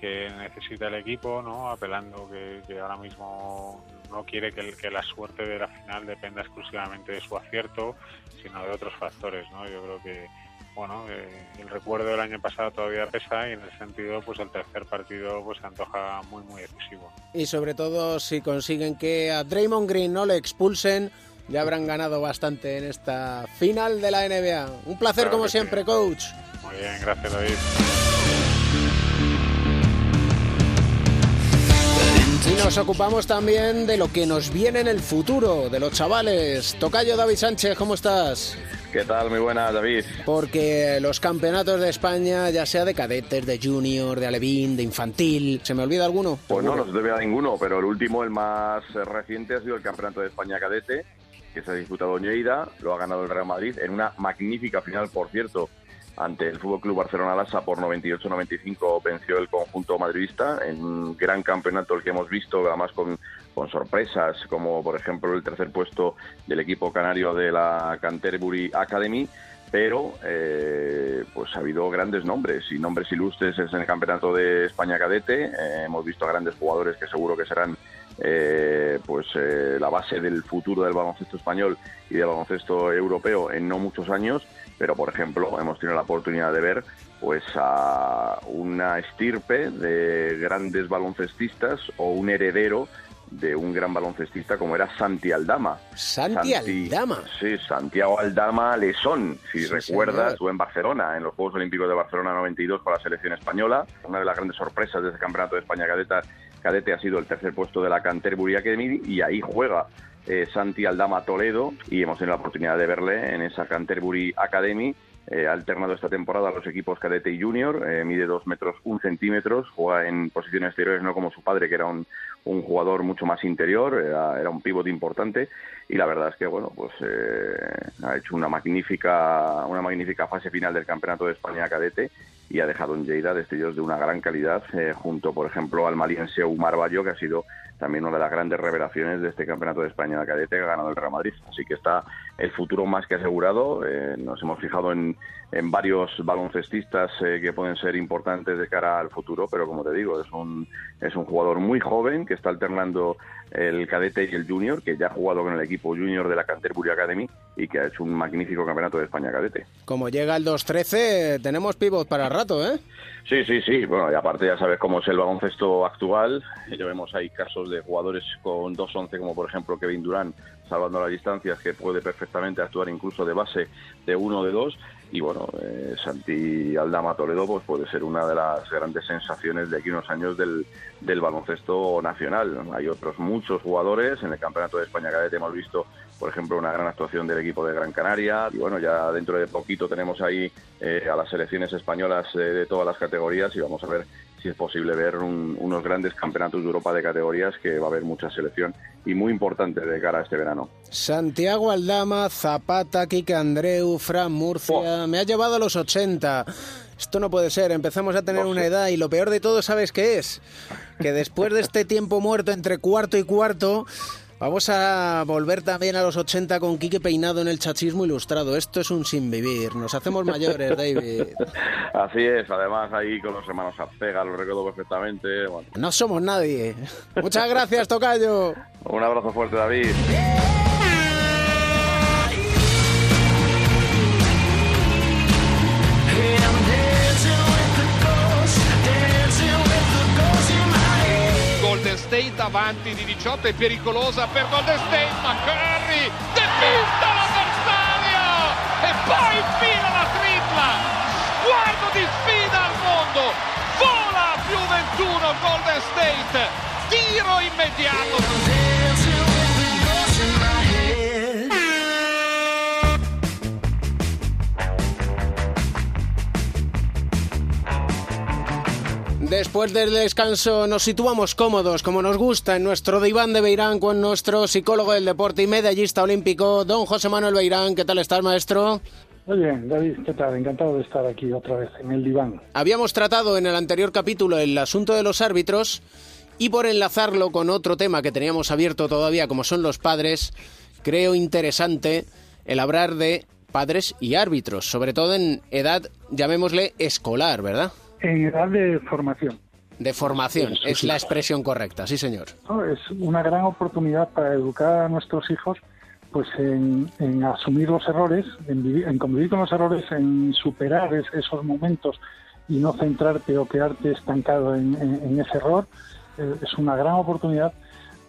que necesita el equipo, ¿no? Apelando que, que ahora mismo no quiere que, que la suerte de la final dependa exclusivamente de su acierto, sino de otros factores, ¿no? Yo creo que, bueno, eh, el recuerdo del año pasado todavía pesa y en ese sentido, pues el tercer partido pues se antoja muy, muy decisivo. Y sobre todo, si consiguen que a Draymond Green no le expulsen, ya habrán ganado bastante en esta final de la NBA. Un placer Claro como sí. siempre, coach. Muy bien, gracias David. Y nos ocupamos también de lo que nos viene en el futuro, de los chavales. Tocayo David Sánchez, ¿cómo estás? ¿Qué tal? Muy buenas, David. Porque los campeonatos de España, ya sea de cadetes, de junior, de alevín, de infantil, ¿se me olvida alguno? Pues no, no se debe a ninguno, pero el último, el más reciente, ha sido el Campeonato de España Cadete, que se ha disputado en lo ha ganado el Real Madrid en una magnífica final, por cierto, ante el Fútbol Club Barcelona Lassa por 98-95 venció el conjunto madridista en un gran campeonato el que hemos visto, además con, con sorpresas, como por ejemplo el tercer puesto del equipo canario de la Canterbury Academy, pero eh, pues ha habido grandes nombres y nombres ilustres en el campeonato de España cadete. Eh, hemos visto a grandes jugadores que seguro que serán eh, pues eh, la base del futuro del baloncesto español y del baloncesto europeo en no muchos años, pero por ejemplo hemos tenido la oportunidad de ver pues a una estirpe de grandes baloncestistas o un heredero de un gran baloncestista como era Santi Aldama. Santi Aldama. Sí, Santiago Aldama Lesón, si Sí, recuerdas, estuvo en Barcelona, en los Juegos Olímpicos de Barcelona 92 con la selección española. Una de las grandes sorpresas de ese Campeonato de España cadeta, cadete ha sido el tercer puesto de la Canterbury Academy y ahí juega eh, Santi Aldama Toledo y hemos tenido la oportunidad de verle en esa Canterbury Academy. Eh, ha alternado esta temporada a los equipos cadete y junior, eh, mide dos metros un centímetros, juega en posiciones exteriores, no como su padre, que era un, jugador mucho más interior, era, era un pívot importante y la verdad es que bueno pues ha hecho una magnífica una magnífica fase final del campeonato de España cadete y ha dejado en Lleida destellos de una gran calidad eh, junto por ejemplo al maliense Umar Bayo que ha sido también una de las grandes revelaciones de este campeonato de España cadete que ha ganado el Real Madrid. Así que está el futuro más que asegurado eh, nos hemos fijado en, en varios baloncestistas eh, que pueden ser importantes de cara al futuro pero como te digo es un es un jugador muy joven que está alternando el cadete y el junior, que ya ha jugado con el equipo junior de la Canterbury Academy y que ha hecho un magnífico campeonato de España cadete. Como llega el 2-13, tenemos pivot para rato, ¿eh? Sí, sí, sí. Bueno, y aparte ya sabes cómo es el baloncesto actual. Ya vemos ahí casos de jugadores con 2-11, como por ejemplo Kevin Durán, salvando las distancias, que puede perfectamente actuar incluso de base de uno de dos. Y bueno, eh, Santi Aldama Toledo pues puede ser una de las grandes sensaciones de aquí unos años del, del baloncesto nacional. Hay otros muchos jugadores. En el Campeonato de España Cadete hemos visto, por ejemplo, una gran actuación del equipo de Gran Canaria. Y bueno, ya dentro de poquito tenemos ahí eh, a las selecciones españolas eh, de todas las categorías y vamos a ver si es posible ver un- unos grandes campeonatos de Europa de categorías que va a haber mucha selección y muy importante de cara a este verano. Santiago Aldama, Zapata, Kike Andreu, Fran Murcia. Me ha llevado a los 80. Esto no puede ser, empezamos a tener una edad y lo peor de todo, ¿sabes qué es? Que después de este [LAUGHS] tiempo muerto entre cuarto y cuarto, vamos a volver también a los 80 con Quique peinado en el chachismo ilustrado. Esto es un sin vivir, nos hacemos mayores, David. [LAUGHS] Así es, además ahí con los hermanos Arcega, lo recuerdo perfectamente. Bueno, No somos nadie. Muchas gracias, Tocayo. un abrazo fuerte, David. Golden State avanti di 18 è pericolosa per Golden State ma Curry depista l'avversario! E poi infila la tripla! Sguardo di sfida al mondo! Vola più 21 Golden State! Tiro immediato Después del descanso nos situamos cómodos, como nos gusta, en nuestro diván de Beirán con nuestro psicólogo del deporte y medallista olímpico, don José Manuel Beirán. ¿Qué tal estás, maestro? Muy bien, David, ¿qué tal? Encantado de estar aquí otra vez en el diván. Habíamos tratado en el anterior capítulo el asunto de los árbitros y por enlazarlo con otro tema que teníamos abierto todavía, como son los padres, creo interesante el hablar de padres y árbitros, sobre todo en edad, llamémosle, escolar, ¿verdad? En edad de formación. De formación, es la expresión correcta, sí señor. ¿no? Es una gran oportunidad para educar a nuestros hijos pues en, en asumir los errores, en, vivi- en convivir con los errores, en superar es- esos momentos y no centrarte o quedarte estancado en, en- en ese error. Eh, es una gran oportunidad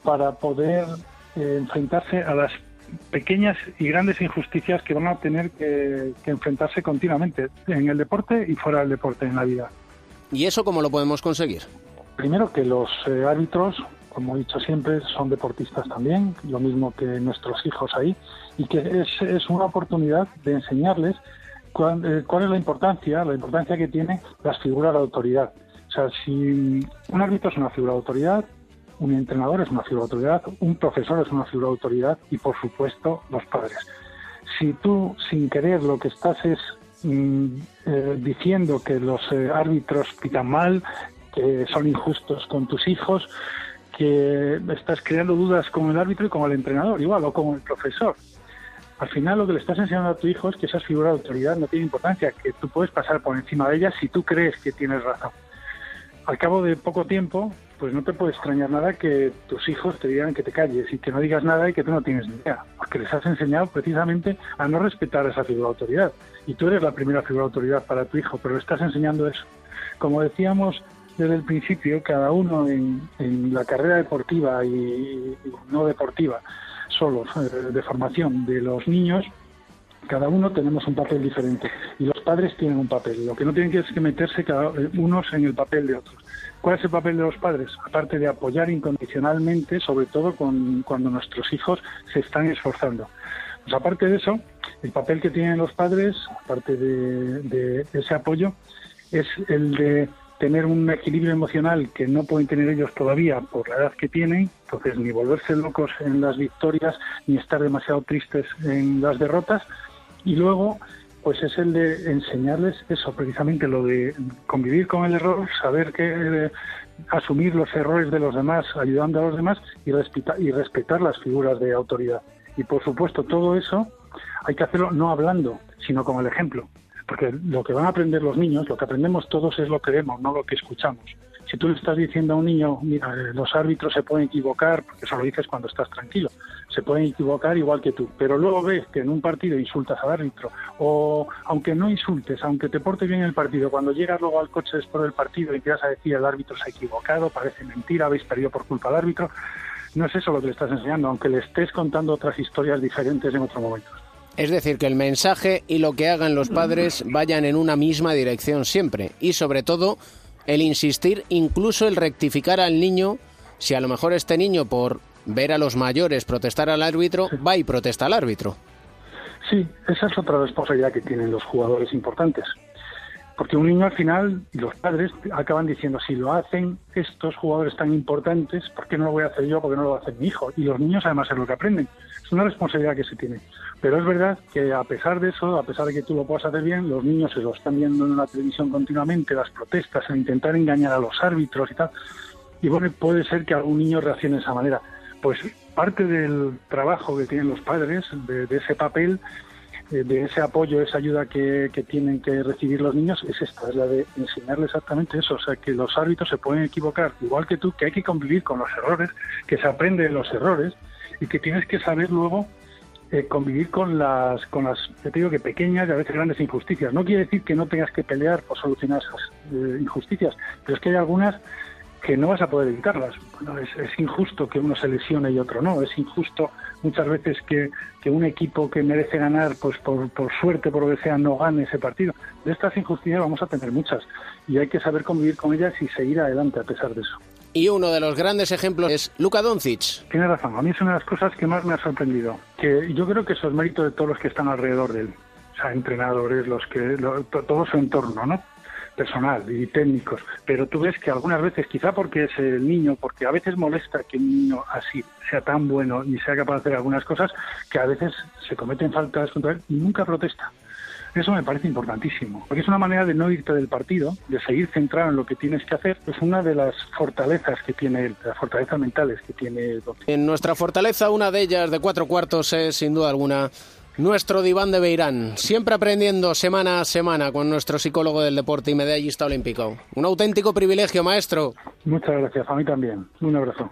para poder eh, enfrentarse a las pequeñas y grandes injusticias que van a tener que, que enfrentarse continuamente en el deporte y fuera del deporte en la vida. ¿Y eso cómo lo podemos conseguir? Primero que los eh, árbitros, como he dicho siempre, son deportistas también, lo mismo que nuestros hijos ahí, y que es, una oportunidad de enseñarles cuál, eh, cuál es la importancia, la importancia que tienen las figuras de autoridad. O sea, si un árbitro es una figura de autoridad, un entrenador es una figura de autoridad, un profesor es una figura de autoridad y, por supuesto, los padres. Si tú, sin querer, lo que estás es eh, diciendo que los eh, árbitros pitan mal, que son injustos con tus hijos, que estás creando dudas con el árbitro y con el entrenador, igual, o con el profesor. Al final lo que le estás enseñando a tu hijo es que esas figuras de autoridad no tienen importancia, que tú puedes pasar por encima de ellas si tú crees que tienes razón. Al cabo de poco tiempo, pues no te puede extrañar nada que tus hijos te digan que te calles y que no digas nada y que tú no tienes ni idea, porque les has enseñado precisamente a no respetar esa figura de autoridad. Y tú eres la primera figura de autoridad para tu hijo, pero le estás enseñando eso. Como decíamos desde el principio, cada uno en, la carrera deportiva y, no deportiva, solo eh, de formación de los niños, cada uno tenemos un papel diferente y los padres tienen un papel. Lo que no tienen que es que meterse eh, unos en el papel de otros. ¿Cuál es el papel de los padres? Aparte de apoyar incondicionalmente, sobre todo con- cuando nuestros hijos se están esforzando. Pues aparte de eso, el papel que tienen los padres, aparte de, ese apoyo, es el de tener un equilibrio emocional que no pueden tener ellos todavía por la edad que tienen, entonces ni volverse locos en las victorias ni estar demasiado tristes en las derrotas, y luego pues es el de enseñarles eso, precisamente lo de convivir con el error, saber que eh, asumir los errores de los demás, ayudando a los demás y, y respetar las figuras de autoridad. Y por supuesto todo eso hay que hacerlo no hablando, sino con el ejemplo. Porque lo que van a aprender los niños, lo que aprendemos todos es lo que vemos, no lo que escuchamos. Si tú le estás diciendo a un niño, mira, eh, los árbitros se pueden equivocar, porque eso lo dices cuando estás tranquilo, se pueden equivocar igual que tú, pero luego ves que en un partido insultas al árbitro, o aunque no insultes, aunque te portes bien en el partido, cuando llegas luego al coche después del partido y empiezas a decir el árbitro se ha equivocado, parece mentira, habéis perdido por culpa del árbitro, no es eso lo que le estás enseñando, aunque le estés contando otras historias diferentes en otro momento. Es decir, que el mensaje y lo que hagan los padres vayan en una misma dirección siempre. Y sobre todo, el insistir, incluso el rectificar al niño, si a lo mejor este niño por ver a los mayores protestar al árbitro, va y protesta al árbitro. Sí, esa es otra responsabilidad que tienen los jugadores importantes. Porque un niño al final, y los padres acaban diciendo, si lo hacen estos jugadores tan importantes, ¿por qué no lo voy a hacer yo? ¿Por qué no lo va a hacer mi hijo? Y los niños además es lo que aprenden. Es una responsabilidad que se tiene. Pero es verdad que a pesar de eso, a pesar de que tú lo puedas hacer bien, los niños se lo están viendo en la televisión continuamente, las protestas, en intentar engañar a los árbitros y tal. Y bueno, puede ser que algún niño reaccione de esa manera. Pues parte del trabajo que tienen los padres, de, de ese papel, de ese apoyo, esa ayuda que, que tienen que recibir los niños, es esta, es la de enseñarles exactamente eso, o sea, que los árbitros se pueden equivocar, igual que tú, que hay que convivir con los errores, que se aprende de los errores y que tienes que saber luego eh, convivir con las, con las, te digo que pequeñas y a veces grandes injusticias. No quiere decir que no tengas que pelear por solucionar esas eh, injusticias, pero es que hay algunas que no vas a poder evitarlas. Bueno, es, es injusto que uno se lesione y otro no. Es injusto muchas veces que, que un equipo que merece ganar, pues por, por suerte, por lo que sea, no gane ese partido. De estas injusticias vamos a tener muchas y hay que saber convivir con ellas y seguir adelante a pesar de eso. Y uno de los grandes ejemplos es Luka Doncic. Tiene razón, a mí es una de las cosas que más me ha sorprendido. Que yo creo que eso es mérito de todos los que están alrededor de él. O sea, entrenadores, los que, lo- to- todo su entorno, ¿no? Personal y técnicos, pero tú ves que algunas veces, quizá porque es el niño, porque a veces molesta que un niño así sea tan bueno y sea capaz de hacer algunas cosas, que a veces se cometen faltas contra él y nunca protesta. Eso me parece importantísimo, porque es una manera de no irte del partido, de seguir centrado en lo que tienes que hacer. Es una de las fortalezas que tiene él, las fortalezas mentales que tiene. En nuestra fortaleza, una de ellas de cuatro cuartos es, sin duda alguna, nuestro diván de Beirán. Siempre aprendiendo semana a semana con nuestro psicólogo del deporte y medallista olímpico. Un auténtico privilegio, maestro. Muchas gracias, a mí también. Un abrazo.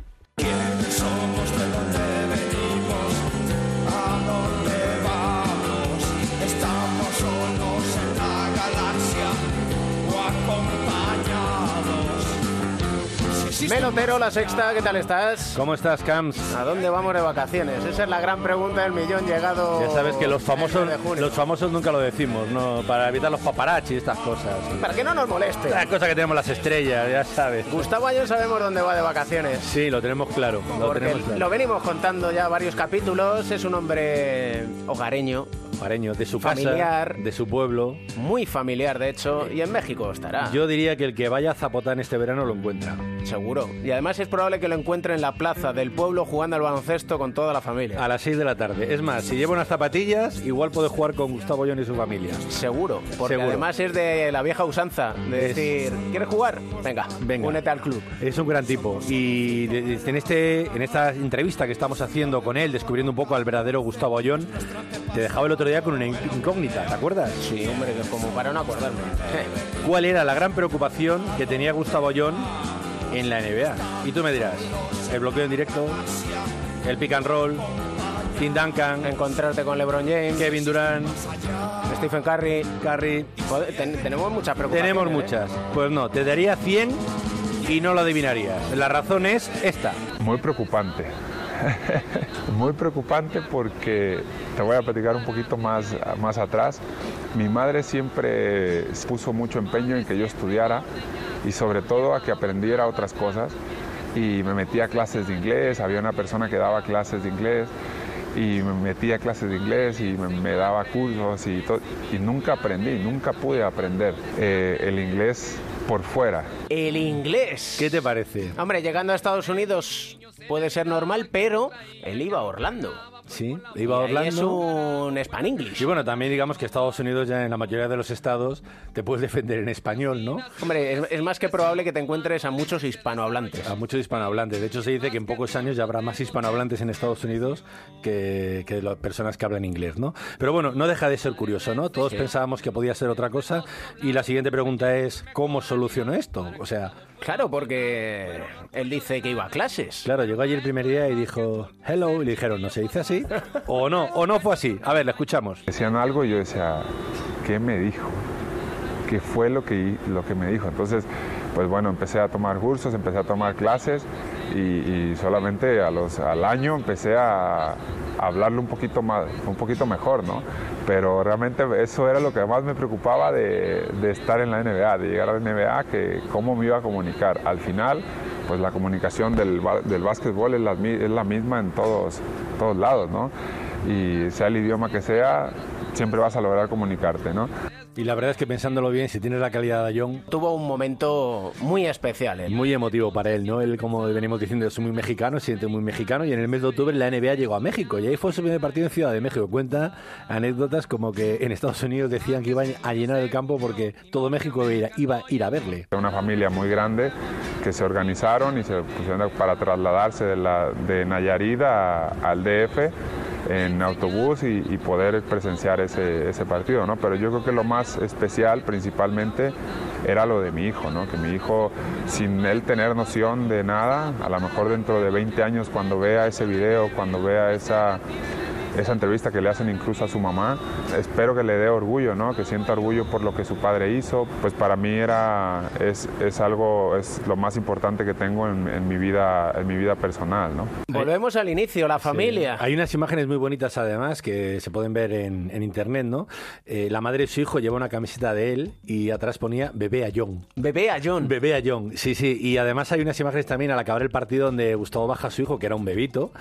Melotero, la sexta, ¿qué tal estás? ¿Cómo estás, Camps? ¿A dónde vamos de vacaciones? Esa es la gran pregunta del millón llegado. Ya sabes que los famosos, el 9 de junio. los famosos nunca lo decimos, ¿no? Para evitar los paparazzi y estas cosas. Para que no nos moleste. La cosa que tenemos las estrellas, ya sabes. Gustavo Ayón sabemos dónde va de vacaciones. Sí, lo tenemos claro. Lo Porque tenemos claro. lo venimos contando ya varios capítulos. Es un hombre hogareño. Hogareño, de su familiar, casa, de su pueblo. Muy familiar, de hecho. Y en México estará. Yo diría que el que vaya a Zapotán este verano lo encuentra. Seguro. Y además es probable que lo encuentre en la plaza del pueblo jugando al baloncesto con toda la familia. A las 6 de la tarde. Es más, si lleva unas zapatillas, igual puede jugar con Gustavo Llon y su familia. Seguro. Porque Seguro. además es de la vieja usanza. De Es- decir, ¿quieres jugar? Venga, Venga. únete al club. Es un gran tipo y en, este, en esta entrevista que estamos haciendo con él, descubriendo un poco al verdadero Gustavo Ayón, te dejaba el otro día con una incógnita, ¿te acuerdas? Sí, hombre, que como para no acordarme. [LAUGHS] ¿Cuál era la gran preocupación que tenía Gustavo Ayón en la NBA. Y tú me dirás, el bloqueo en directo, el pick and roll, Tim Duncan, encontrarte con LeBron James, Kevin Durant, Stephen Curry. Curry. Joder, ten- tenemos muchas preocupaciones. Tenemos ¿eh? muchas. Pues no, te daría 100 y no lo adivinarías. La razón es esta. Muy preocupante. Muy preocupante porque te voy a platicar un poquito más, más atrás. Mi madre siempre puso mucho empeño en que yo estudiara y sobre todo a que aprendiera otras cosas. Y me metía a clases de inglés, había una persona que daba clases de inglés y me metía a clases de inglés y me, daba cursos y, y nunca aprendí, nunca pude aprender eh, el inglés por fuera. El inglés. ¿Qué te parece? Hombre, llegando a Estados Unidos puede ser normal, pero él iba a Orlando. Sí, iba Orlando. Es un Span English. Y bueno, también digamos que Estados Unidos ya en la mayoría de los estados te puedes defender en español, ¿no? Hombre, es, es más que probable que te encuentres a muchos hispanohablantes. A muchos hispanohablantes. De hecho, se dice que en pocos años ya habrá más hispanohablantes en Estados Unidos que, que las personas que hablan inglés, ¿no? Pero bueno, no deja de ser curioso, ¿no? Todos Sí. pensábamos que podía ser otra cosa. Y la siguiente pregunta es, ¿cómo solucionó esto? O sea... Claro, porque él dice que iba a clases. Claro, llegó allí el primer día y dijo, hello, y le dijeron, ¿no se dice así? o no, o no fue así. A ver, le escuchamos. Decían algo y yo decía, ¿qué me dijo? ¿Qué fue lo que, lo que me dijo? Entonces, pues bueno, empecé a tomar cursos, empecé a tomar clases y, solamente al año empecé a, hablarle un poquito, más, un poquito mejor, ¿no? Pero realmente eso era lo que más me preocupaba de, estar en la NBA, de llegar a la NBA, que cómo me iba a comunicar. Al final, pues la comunicación del, del básquetbol es la, es la misma en todos, todos lados, ¿no? Y sea el idioma que sea, siempre vas a lograr comunicarte, ¿no? Y la verdad es que pensándolo bien, si tienes la calidad de John... Tuvo un momento muy especial. él. Muy emotivo para él, ¿no? Él, como venimos diciendo, es muy mexicano, se siente muy mexicano y en el mes de octubre la NBA llegó a México y ahí fue su primer partido en Ciudad de México. Cuenta anécdotas como que en Estados Unidos decían que iban a llenar el campo porque todo México iba a ir a, iba a, ir a verle. Una familia muy grande que se organizaron y se pusieron para trasladarse de, la, de Nayarit a- al DF en autobús y, poder presenciar ese, ese partido, ¿no? Pero yo creo que lo más especial principalmente era lo de mi hijo, ¿no? Que mi hijo, sin él tener noción de nada, a lo mejor dentro de 20 años cuando vea ese video, cuando vea esa esa entrevista que le hacen incluso a su mamá. Espero que le dé orgullo, ¿no? Que sienta orgullo por lo que su padre hizo. Pues para mí era es, es algo es lo más importante que tengo en, en mi vida en mi vida personal, ¿no? Volvemos al inicio, la familia. Hay unas imágenes muy bonitas además que se pueden ver en, en internet, ¿no? Eh, la madre de su hijo lleva una camiseta de él y atrás ponía bebé a John. Bebé a John. Bebé a John, sí, sí. Y además hay unas imágenes también al acabar el partido donde Gustavo baja a su hijo, que era un bebito,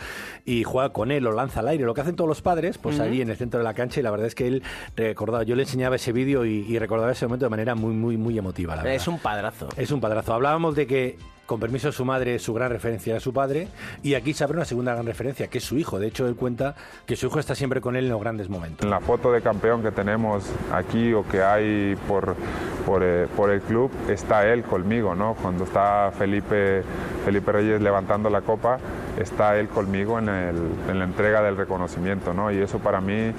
y juega con él, lo lanza al aire. Lo que hacen todos los padres, pues Ujú. allí en el centro de la cancha, y la verdad es que él recordaba, yo le enseñaba ese vídeo y, y recordaba ese momento de manera muy, muy, muy emotiva, la verdad. Es un padrazo. Es un padrazo. Hablábamos de que, con permiso de su madre, su gran referencia era su padre, y aquí se abre una segunda gran referencia, que es su hijo. De hecho, él cuenta que su hijo está siempre con él en los grandes momentos. En la foto de campeón que tenemos aquí o que hay por, eh, por el club, está él conmigo, ¿no? Cuando está Felipe, Felipe Reyes levantando la copa, está él conmigo en, el- en la entrega del reconocimiento, ¿no? Y eso para mí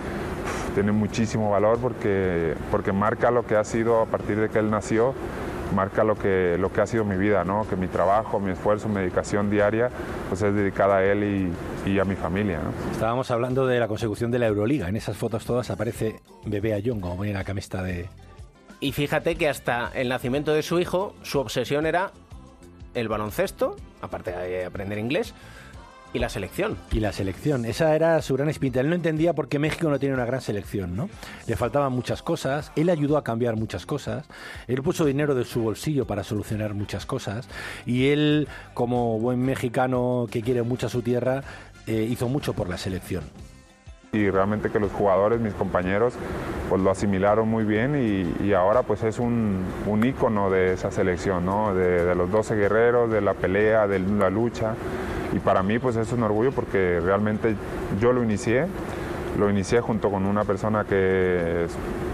tiene muchísimo valor porque, porque marca lo que ha sido a partir de que él nació marca lo que, lo que ha sido mi vida, ¿no? que mi trabajo, mi esfuerzo, mi dedicación diaria pues es dedicada a él y, y a mi familia. ¿no? Estábamos hablando de la consecución de la Euroliga. En esas fotos todas aparece bebé a John, como pone en la camiseta de... Y fíjate que hasta el nacimiento de su hijo, su obsesión era el baloncesto, aparte de aprender inglés, y la selección. Y la selección, esa era su gran espinta. Él no entendía por qué México no tiene una gran selección, ¿no? Le faltaban muchas cosas, él ayudó a cambiar muchas cosas, él puso dinero de su bolsillo para solucionar muchas cosas, y él, como buen mexicano que quiere mucho a su tierra, eh, hizo mucho por la selección. Y realmente que los jugadores, mis compañeros, pues lo asimilaron muy bien y, y ahora pues es un, un ícono de esa selección, ¿no? de, de los 12 guerreros, de la pelea, de la lucha y para mí pues es un orgullo porque realmente yo lo inicié, lo inicié junto con una persona que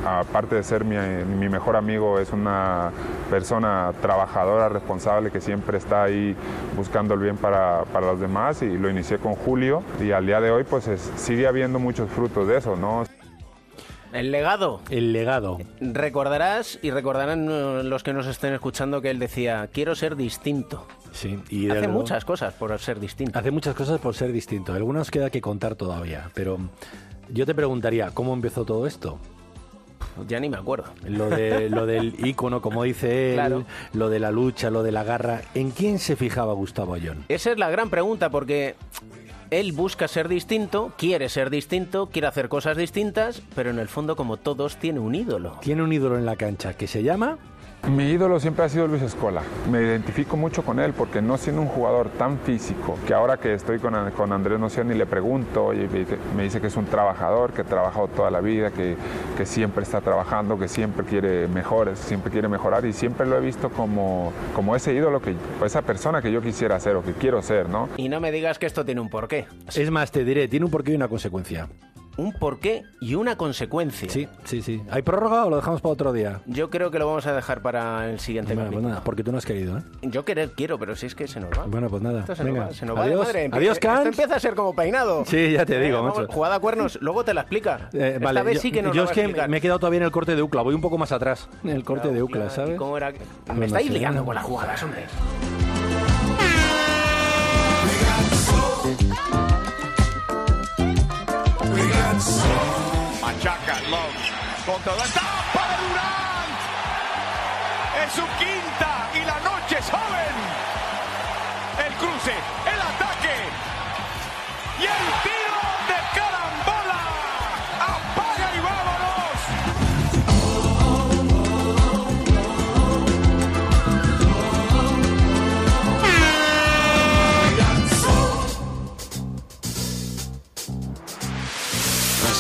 aparte de ser mi, mi mejor amigo es una persona trabajadora, responsable que siempre está ahí buscando el bien para, para los demás y lo inicié con Julio y al día de hoy pues es- sigue habiendo muchos frutos de eso, ¿no? El legado. El legado. Recordarás y recordarán eh, los que nos estén escuchando que él decía, quiero ser distinto. Sí, y Hace muchas cosas por ser distinto. Hace muchas cosas por ser distinto. Algunas queda que contar todavía, pero yo te preguntaría, ¿cómo empezó todo esto? Ya ni me acuerdo. Lo, de, lo [LAUGHS] del ícono, como dice él, Claro. lo de la lucha, lo de la garra. ¿En quién se fijaba Gustavo Ayón? Esa es la gran pregunta porque él busca ser distinto, quiere ser distinto, quiere hacer cosas distintas, pero en el fondo como todos tiene un ídolo. Tiene un ídolo en la cancha que se llama... Mi ídolo siempre ha sido Luis Escola. Me identifico mucho con él porque no siendo un jugador tan físico, que ahora que estoy con, con Andrés Noción y le pregunto, y me dice que es un trabajador, que ha trabajado toda la vida, que, que siempre está trabajando, que siempre quiere mejores, siempre quiere mejorar y siempre lo he visto como, como ese ídolo, que, esa persona que yo quisiera ser o que quiero ser, ¿no? Y no me digas que esto tiene un porqué. Es más, te diré, tiene un porqué y una consecuencia. Un porqué y una consecuencia. Sí, sí, sí. ¿Hay prórroga o lo dejamos para otro día? Yo creo que lo vamos a dejar para el siguiente Bueno, pues nada, porque tú no has querido, ¿eh? Yo querer quiero, pero si es que se nos va. Bueno, pues nada. Esto se Venga. nos va, se nos va Adiós. de madre. Empieza- Adiós, Esto empieza a ser como peinado. Sí, ya te digo, vamos, macho. Jugada a cuernos, luego te la explica. Eh, Esta vale, vez yo, sí que nos yo va es que me he quedado todavía en el corte de Ucla, voy un poco más atrás en el corte de Ucla, ¿sabes? ¿Cómo era? Me Bueno, estáis liando con las jugadas, hombre. Machaca, Love. Con todo el tapa de Durant. Es su quinta y la noche es joven. El cruce, el ataque. Y el tiro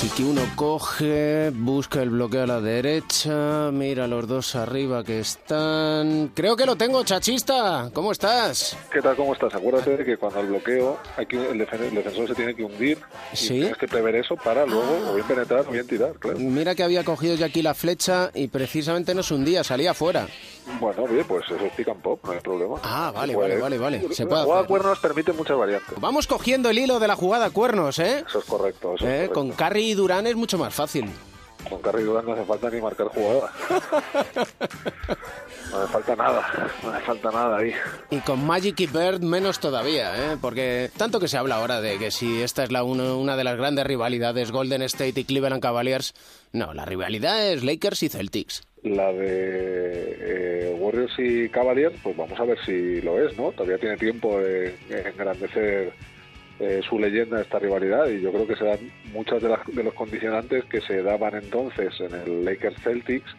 Así que uno coge, busca el bloqueo a la derecha, mira los dos arriba que están. Creo que lo tengo, chachista. ¿Cómo estás? ¿Qué tal? ¿Cómo estás? Acuérdate de que cuando el bloqueo, hay que, el, defen- el defensor se tiene que hundir. Y Sí. Tienes que prever eso para luego o bien penetrar o bien tirar, claro. Mira que había cogido ya aquí la flecha y precisamente no se hundía, salía fuera. Bueno, bien, pues eso es pick and pop, no hay problema. Ah, vale, puede. vale, vale, vale. Se La puede jugada hacer. cuernos permite muchas variantes. Vamos cogiendo el hilo de la jugada a cuernos, ¿eh? Eso es correcto. Eso es Eh, correcto. Con Carry y Durán es mucho más fácil. Con Carry Durán no hace falta ni marcar jugada. [LAUGHS] no hace falta nada, no hace falta nada ahí. Y con Magic y Bird menos todavía, ¿eh? Porque tanto que se habla ahora de que si esta es la una, una de las grandes rivalidades Golden State y Cleveland Cavaliers, no, la rivalidad es Lakers y Celtics. La de eh, Warriors y Cavaliers, pues vamos a ver si lo es, ¿no? Todavía tiene tiempo de engrandecer eh, su leyenda esta rivalidad y yo creo que se dan muchas de, las- de los condicionantes que se daban entonces en el Lakers Celtics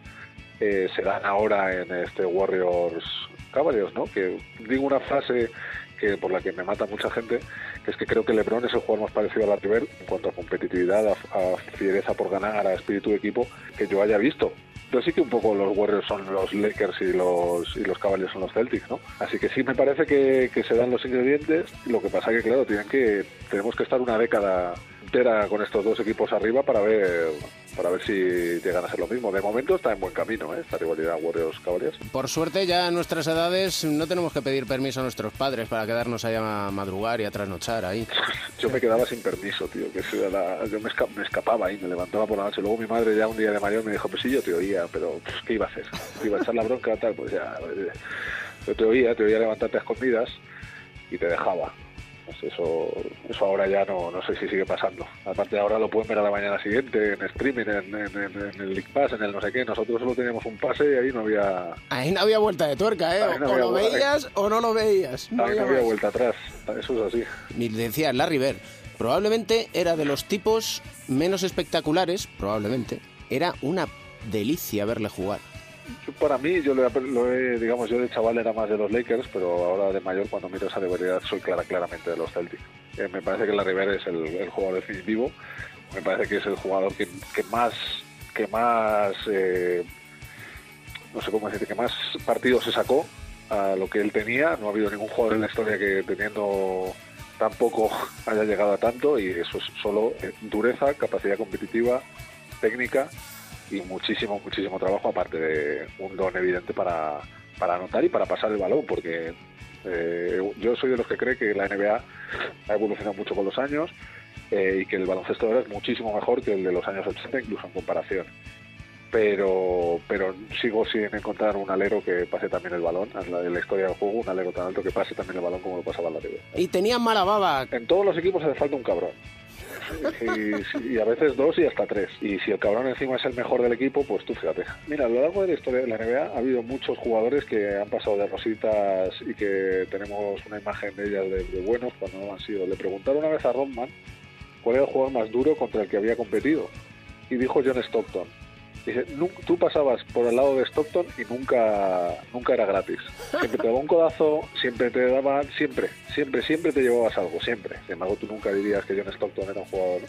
eh, se dan ahora en este Warriors Cavaliers, ¿no? Que digo una frase que por la que me mata mucha gente, que es que creo que LeBron es el jugador más parecido a la River en cuanto a competitividad, a, a fiereza por ganar, a espíritu de equipo que yo haya visto. Pero sí que un poco los Warriors son los Lakers y los y los Cavaliers son los Celtics, ¿no? Así que sí me parece que, que se dan los ingredientes. Lo que pasa que claro tienen que tenemos que estar una década entera con estos dos equipos arriba para ver para ver si llegan a ser lo mismo. De momento está en buen camino, ¿eh? Esta rivalidad Warriors Cavaliers. Por suerte ya a nuestras edades no tenemos que pedir permiso a nuestros padres para quedarnos ahí a madrugar y a trasnochar ahí. [LAUGHS] Yo me quedaba sin permiso, tío, que eso era la- yo me, esca- me escapaba ahí, me levantaba por la noche. Luego mi madre ya un día de mayor me dijo, pues sí, yo te oía, pero pues, ¿qué iba a hacer? ¿Te iba a echar la bronca tal? Pues ya, eh, yo te oía, te oía levantarte a escondidas y te dejaba. Pues eso, eso ahora ya no, no sé si sigue pasando. Aparte ahora lo pueden ver a la mañana siguiente en streaming, en, en- en- en el League Pass, en el no sé qué. Nosotros solo teníamos un pase y ahí no había, Ahí no había vuelta de tuerca, ¿eh? Ahí no o lo vuelta. veías o no lo veías. No ahí había no había más. vuelta atrás. Eso es así. Y decía Larry Bird, probablemente era de los tipos menos espectaculares, probablemente. Era una delicia verle jugar. Para mí, yo lo he, lo he- digamos, yo de chaval era más de los Lakers, pero ahora de mayor, cuando miro esa rivalidad, soy clara, claramente de los Celtics. Eh, me parece que la River es el, jugador definitivo. Me parece que es el jugador que, más, que más, eh, no sé cómo decir, que más partidos se sacó a lo que él tenía. No ha habido ningún jugador en la historia que teniendo tan poco haya llegado a tanto y eso es solo eh, dureza, capacidad competitiva, técnica y muchísimo, muchísimo trabajo, aparte de un don evidente para, para anotar y para pasar el balón, porque eh, yo soy de los que cree que la NBA ha evolucionado mucho con los años eh, y que el baloncesto ahora es muchísimo mejor que el de los años 80, incluso en comparación. Pero, pero sigo sin encontrar un alero que pase también el balón, en la, en la historia del juego, un alero tan alto que pase también el balón como lo pasaba la TV. Y tenían mala baba. En todos los equipos hace falta un cabrón. Y, a veces dos y hasta tres. Y si el cabrón encima es el mejor del equipo, pues tú fíjate. Mira, a lo largo de la historia de la NBA ha habido muchos jugadores que han pasado de rositas y que tenemos una imagen de ellas de, de buenos cuando no han sido. Le preguntaron una vez a Rodman cuál era el jugador más duro contra el que había competido. Y dijo John Stockton. Dice, "Nu- tú pasabas por el lado de Stockton y nunca, nunca era gratis. Siempre te daba un codazo, siempre te daban, siempre, siempre, siempre te llevabas algo, siempre. Sin embargo, tú nunca dirías que John Stockton era un jugador,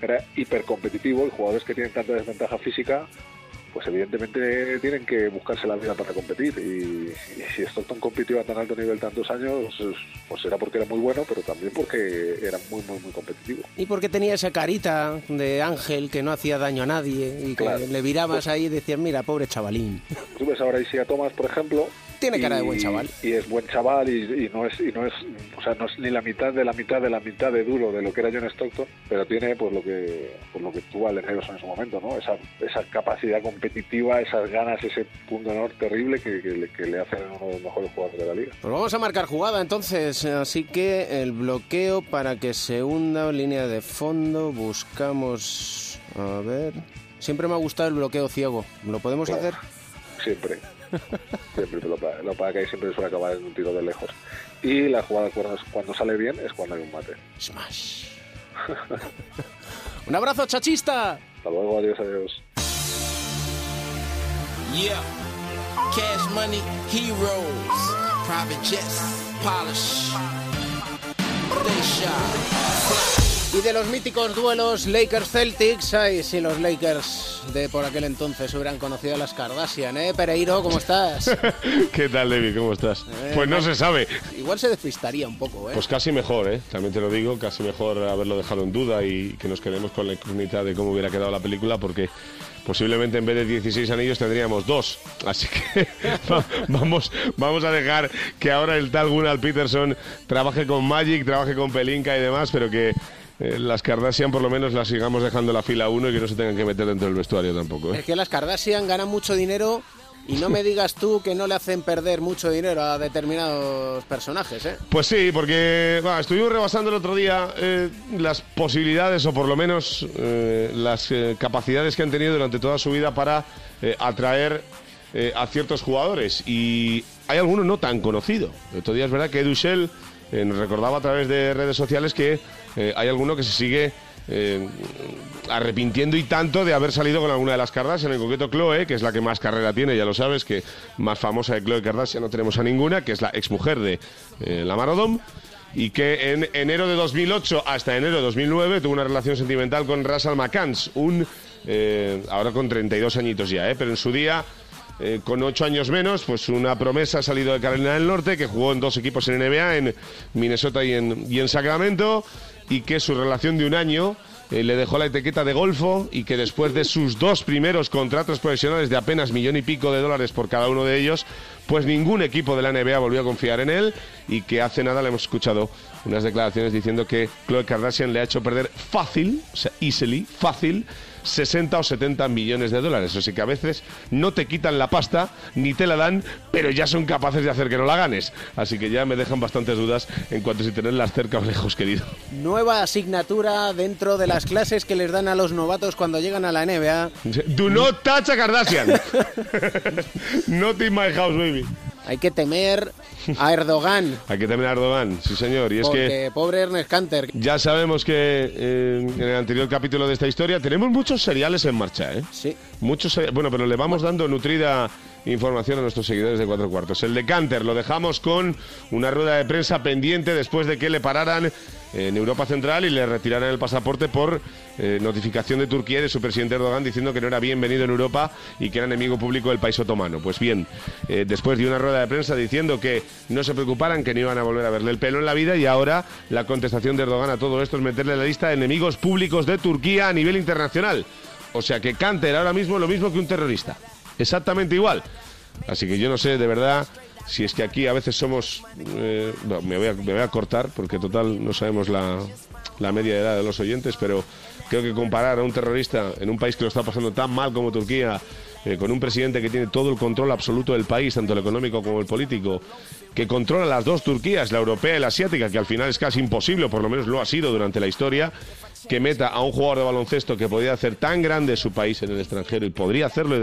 era hipercompetitivo y jugadores que tienen tanta desventaja física, pues evidentemente tienen que buscarse la vida para competir. Y, y si Stockton compitió a tan alto nivel tantos años, pues era porque era muy bueno, pero también porque era muy, muy, muy competitivo. Y porque tenía esa carita de ángel que no hacía daño a nadie y que Claro. le virabas ahí y decías, mira, pobre chavalín. Tú ves ahora a Thomas, por ejemplo. Tiene cara de buen chaval. Y es buen chaval y, y no es y no es o sea no es ni la mitad de la mitad de la mitad de duro de lo que era John Stockton, pero tiene pues lo que pues lo que tuvo Allen en su momento, ¿no? Esa, esa capacidad competitiva, esas ganas, ese punto de honor terrible que, que le- que le hacen uno de los mejores jugadores de la liga. Pues vamos a marcar jugada entonces, así que el bloqueo para que se hunda línea de fondo, buscamos... A ver... Siempre me ha gustado el bloqueo ciego, ¿lo podemos Claro. hacer? Siempre. Siempre, lo, pa- lo para que siempre suele acabar en un tiro de lejos. Y la jugada cuando, cuando sale bien es cuando hay un mate. Smash. [LAUGHS] Un abrazo, chachista. Hasta luego, adiós, adiós. Yeah. Cash money, heroes, private jets, polish. Stay shy. Y de los míticos duelos Lakers-Celtics, ay, si los Lakers de por aquel entonces hubieran conocido a las Kardashian, ¿eh? Pereiro, ¿cómo estás? [LAUGHS] ¿Qué tal, David? ¿Cómo estás? Eh, Pues no se sabe. Igual se despistaría un poco, ¿eh? Pues casi mejor, ¿eh? También te lo digo, casi mejor haberlo dejado en duda y que nos quedemos con la incógnita de cómo hubiera quedado la película, porque posiblemente en vez de 16 anillos tendríamos dos. Así que [LAUGHS] va- vamos, vamos a dejar que ahora el tal Gunnar Peterson trabaje con Magic, trabaje con Pelinka y demás, pero que eh, las Kardashian por lo menos las sigamos dejando la fila uno y que no se tengan que meter dentro del vestuario tampoco, ¿eh? Es que las Kardashian ganan mucho dinero y no me digas tú que no le hacen perder mucho dinero a determinados personajes, ¿eh? Pues sí, porque estuvimos rebasando el otro día eh, las posibilidades o por lo menos eh, las eh, capacidades que han tenido durante toda su vida para atraer a ciertos jugadores y hay algunos no tan conocidos. El otro día es verdad que Dushel eh, nos recordaba a través de redes sociales que eh, hay alguno que se sigue eh, arrepintiendo y tanto de haber salido con alguna de las Kardashian, en concreto Chloe, que es la que más carrera tiene, ya lo sabes, que más famosa de Chloe Kardashian no tenemos a ninguna, que es la exmujer de eh, la Marodom, y que en enero de 2008 hasta enero de 2009 tuvo una relación sentimental con Russell McCanns, un, ahora con 32 añitos ya, pero en su día... eh, con ocho años menos, pues una promesa ha salido de Carolina del Norte, que jugó en dos equipos en NBA, en Minnesota y en, y en Sacramento, y que su relación de un año eh, le dejó la etiqueta de golfo y que después de sus dos primeros contratos profesionales de apenas millón y pico de dólares por cada uno de ellos, pues ningún equipo de la NBA volvió a confiar en él y que hace nada le hemos escuchado unas declaraciones diciendo que Khloe Kardashian le ha hecho perder fácil, o sea, easily, fácil, 60 o 70 millones de dólares. Así que a veces no te quitan la pasta ni te la dan, pero ya son capaces de hacer que no la ganes. Así que ya me dejan bastantes dudas en cuanto a si tenerlas cerca o lejos, querido. Nueva asignatura dentro de las clases que les dan a los novatos cuando llegan a la NBA. Do not touch a Kardashian. [LAUGHS] [LAUGHS] not in my house, baby. Hay que temer a Erdogan, [LAUGHS] Hay que temer a Erdogan, sí señor. Y es que pobre Ernest Canter. ya sabemos que eh, en el anterior capítulo de esta historia tenemos muchos seriales en marcha, ¿eh? Sí. Muchos, bueno, pero le vamos dando nutrida información a nuestros seguidores de Cuatro Cuartos. El de Canter lo dejamos con una rueda de prensa pendiente después de que le pararan en Europa Central y le retiraran el pasaporte por eh, notificación de Turquía de su presidente Erdogan diciendo que no era bienvenido en Europa y que era enemigo público del país otomano. Pues bien, eh, después de una rueda de prensa diciendo que no se preocuparan, que no iban a volver a verle el pelo en la vida y ahora la contestación de Erdogan a todo esto es meterle en la lista de enemigos públicos de Turquía a nivel internacional. O sea que Canter ahora mismo lo mismo que un terrorista. Exactamente igual. Así que yo no sé, de verdad, si es que aquí a veces somos... eh, me, voy a, me voy a cortar porque total no sabemos la, la media edad de los oyentes, pero creo que comparar a un terrorista en un país que lo está pasando tan mal como Turquía, eh, con un presidente que tiene todo el control absoluto del país, tanto el económico como el político, que controla las dos Turquías, la europea y la asiática, que al final es casi imposible, o por lo menos lo ha sido durante la historia, que meta a un jugador de baloncesto que podía hacer tan grande su país en el extranjero y podría hacerlo,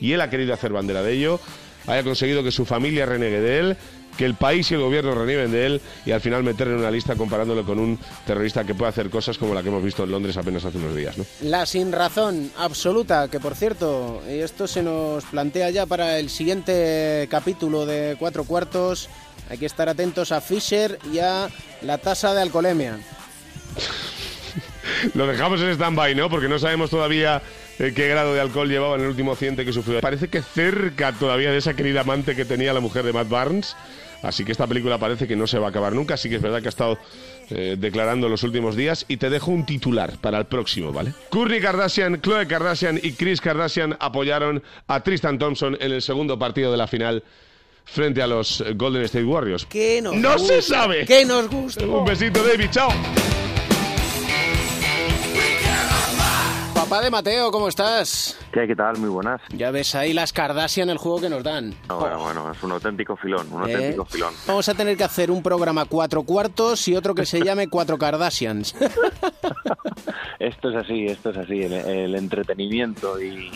y él ha querido hacer bandera de ello, haya conseguido que su familia renegue de él, que el país y el gobierno renieguen de él y al final meterlo en una lista comparándolo con un terrorista que puede hacer cosas como la que hemos visto en Londres apenas hace unos días. ¿no? La sin razón absoluta, que por cierto, esto se nos plantea ya para el siguiente capítulo de Cuatro Cuartos, hay que estar atentos a Fisher y a la tasa de alcoholemia. [LAUGHS] Lo dejamos en stand-by, ¿no? Porque no sabemos todavía eh, qué grado de alcohol llevaba en el último accidente que sufrió. Parece que cerca todavía de esa querida amante que tenía la mujer de Matt Barnes. Así que esta película parece que no se va a acabar nunca. Así que es verdad que ha estado eh, declarando en los últimos días. Y te dejo un titular para el próximo, ¿vale? Kourtney Kardashian, Khloe Kardashian y Chris Kardashian apoyaron a Tristan Thompson en el segundo partido de la final frente a los Golden State Warriors. ¿Qué nos ¡No gusta? se sabe! ¿Qué nos gusta? Un besito, David. Chao. Papá de Mateo, ¿cómo estás? ¿Qué, ¿Qué tal? Muy buenas. Ya ves ahí las Kardashian, el juego que nos dan. No, bueno, bueno, es un auténtico filón, un ¿Eh? auténtico filón. Vamos a tener que hacer un programa cuatro cuartos y otro que se llame Cuatro Kardashians. [LAUGHS] Esto es así, esto es así, el, el entretenimiento y,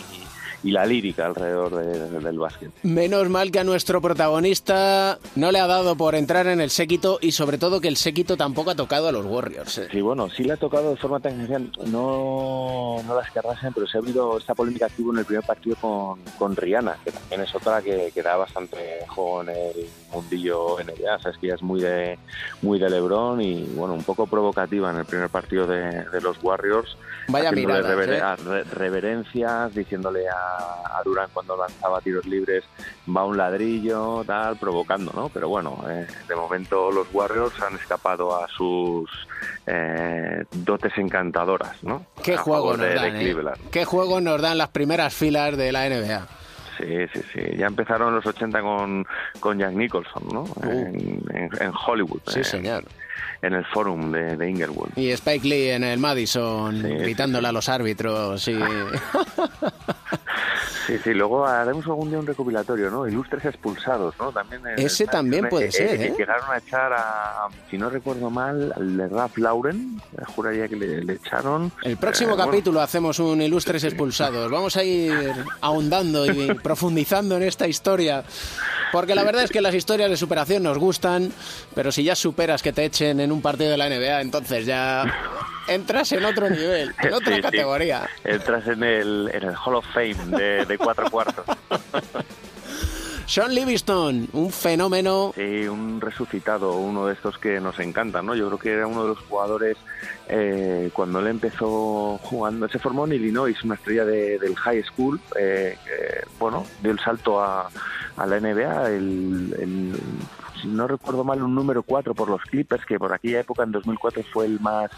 y la lírica alrededor de- del básquet. Menos mal que a nuestro protagonista no le ha dado por entrar en el séquito y sobre todo que el séquito tampoco ha tocado a los Warriors. eh. Sí, bueno, sí le ha tocado de forma tangencial, no, no las Kardashian, pero se ha habido esta polémica que hubo en el primer partido con, con Rihanna, que también es otra que, que da bastante juego en el mundillo NBA, sabes que ella es muy de, muy de LeBron y, bueno, un poco provocativa en el primer partido de, de los Warriors. Vaya miradas, rever- ¿eh? a- re- reverencias, diciéndole a, a Durán cuando lanzaba tiros libres, va un ladrillo, tal, provocando, ¿no? Pero bueno, eh, de momento los Warriors han escapado a sus eh, dotes encantadoras, ¿no? ¿Qué A juego nos de, de dan, eh? Cleveland. ¿Qué juego nos dan las primeras filas de la NBA? Sí, sí, sí. Ya empezaron los 80 con, con Jack Nicholson, ¿no? En, en- en Hollywood. Uh. Sí, en- señor. En el forum de, de Inglewood. Y Spike Lee en el Madison gritándole a los árbitros. Y... [LAUGHS] Sí, sí, luego haremos algún día un recopilatorio, ¿no? Ilustres expulsados, ¿no? También Ese también puede ser, ¿eh? Llegaron a echar a, si no recuerdo mal, al de Ralph Lauren, juraría que le, le echaron. El próximo Eh, bueno, capítulo hacemos un Ilustres Expulsados. Vamos a ir ahondando y [LAUGHS] profundizando en esta historia. Porque la verdad es que las historias de superación nos gustan, pero si ya superas que te echen en un partido de la NBA, entonces ya entras en otro nivel, en otra sí, sí. categoría. Entras en el, en el Hall of Fame de, de cuatro cuartos. Sean Livingston, un fenómeno. Sí, un resucitado, uno de estos que nos encantan, ¿no? Yo creo que era uno de los jugadores eh, cuando él empezó jugando, se formó en Illinois, una estrella de- del high school, eh, que, bueno, dio el salto a, la NBA, el, el- no recuerdo mal, un número 4 por los Clippers, que por aquella época, en 2004, fue el más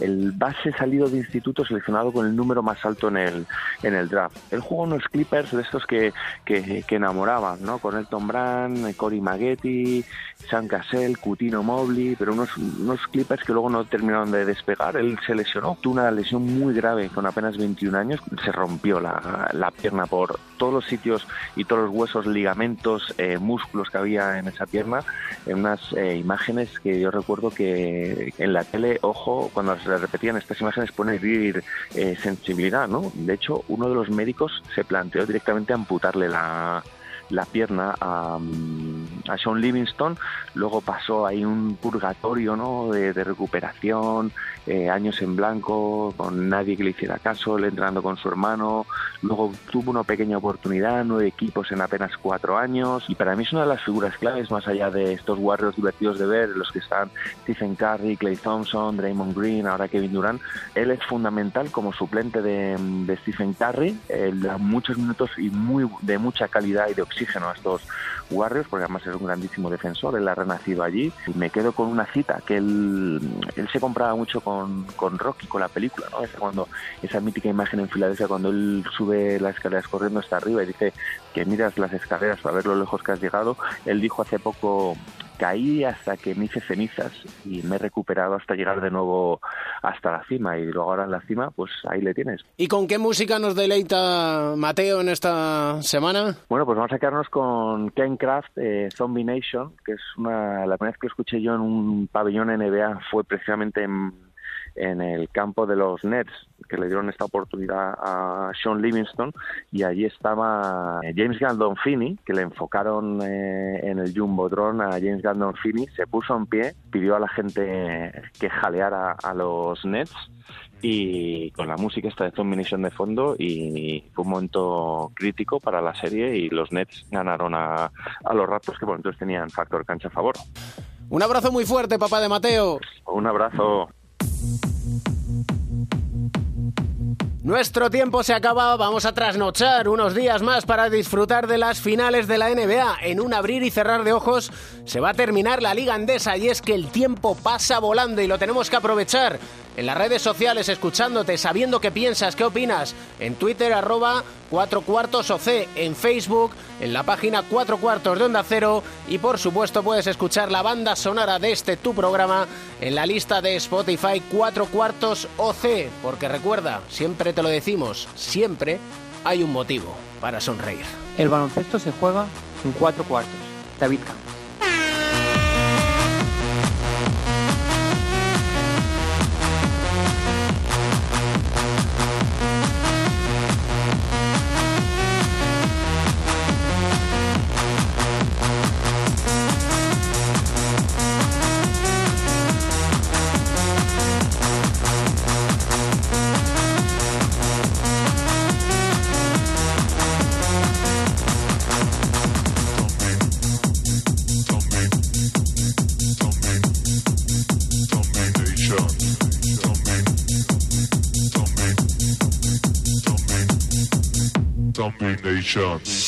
el base salido de instituto seleccionado con el número más alto en el, en el draft. Él jugó unos Clippers de estos que, que, que enamoraban, ¿no? Con Elton Brand, Cory Maggetti, Sam Cassell, Cutino Mobley, pero unos, unos Clippers que luego no terminaron de despegar. Él se lesionó, tuvo una lesión muy grave con apenas 21 años, se rompió la, la pierna por todos los sitios y todos los huesos, ligamentos, eh, músculos que había en esa pierna, en unas eh, imágenes que yo recuerdo que en la tele, ojo, cuando se repetían estas imágenes pone vivir eh, sensibilidad, ¿no? De hecho, uno de los médicos se planteó directamente amputarle la, la pierna a, mm, a Sean Livingston, luego pasó ahí un purgatorio ¿no? de recuperación, eh, años en blanco, con nadie que le hiciera caso, él entrenando con su hermano, luego tuvo una pequeña oportunidad, nueve equipos en apenas cuatro años, y para mí es una de las figuras claves, más allá de estos Warriors divertidos de ver, los que están Stephen Curry, Clay Thompson, Draymond Green, ahora Kevin Durant, él es fundamental como suplente de, de Stephen Curry, él da muchos minutos y muy de mucha calidad y de oxígeno a estos Warriors, porque además es un grandísimo defensor, él ha renacido allí. Y me quedo con una cita que él, él se compraba mucho con, con Rocky, con la película, ¿no? Esa, cuando, esa mítica imagen en Filadelfia cuando él sube las escaleras corriendo hasta arriba y dice que miras las escaleras para ver lo lejos que has llegado. Él dijo hace poco caí hasta que me hice cenizas y me he recuperado hasta llegar de nuevo hasta la cima y luego ahora en la cima pues ahí le tienes. ¿Y con qué música nos deleita Mateo en esta semana? Bueno, pues vamos a quedarnos con Ken Kraft, eh, Zombie Nation, que es una, la primera vez que lo escuché yo en un pabellón NBA fue precisamente en, en el campo de los Nets, que le dieron esta oportunidad a Sean Livingston, y allí estaba eh, James Gandolfini, que le enfocaron eh, en el Jumbotron a James Gandolfini, se puso en pie, pidió a la gente que jaleara a los Nets, y con la música esta de Nation de fondo y fue un momento crítico para la serie y los Nets ganaron a, a los Raptors que por entonces tenían factor cancha a favor. Un abrazo muy fuerte, papá de Mateo. Un abrazo. Nuestro tiempo se acaba, vamos a trasnochar unos días más para disfrutar de las finales de la NBA. En un abrir y cerrar de ojos se va a terminar la liga andesa y es que el tiempo pasa volando y lo tenemos que aprovechar. En las redes sociales, escuchándote, sabiendo qué piensas, qué opinas. En Twitter, arroba 4 cuartos OC. En Facebook, en la página 4 cuartos de Onda Cero. Y por supuesto puedes escuchar la banda sonora de este tu programa en la lista de Spotify 4 cuartos OC. Porque recuerda, siempre te lo decimos, siempre hay un motivo para sonreír. El baloncesto se juega en cuatro cuartos. David Campos. chance.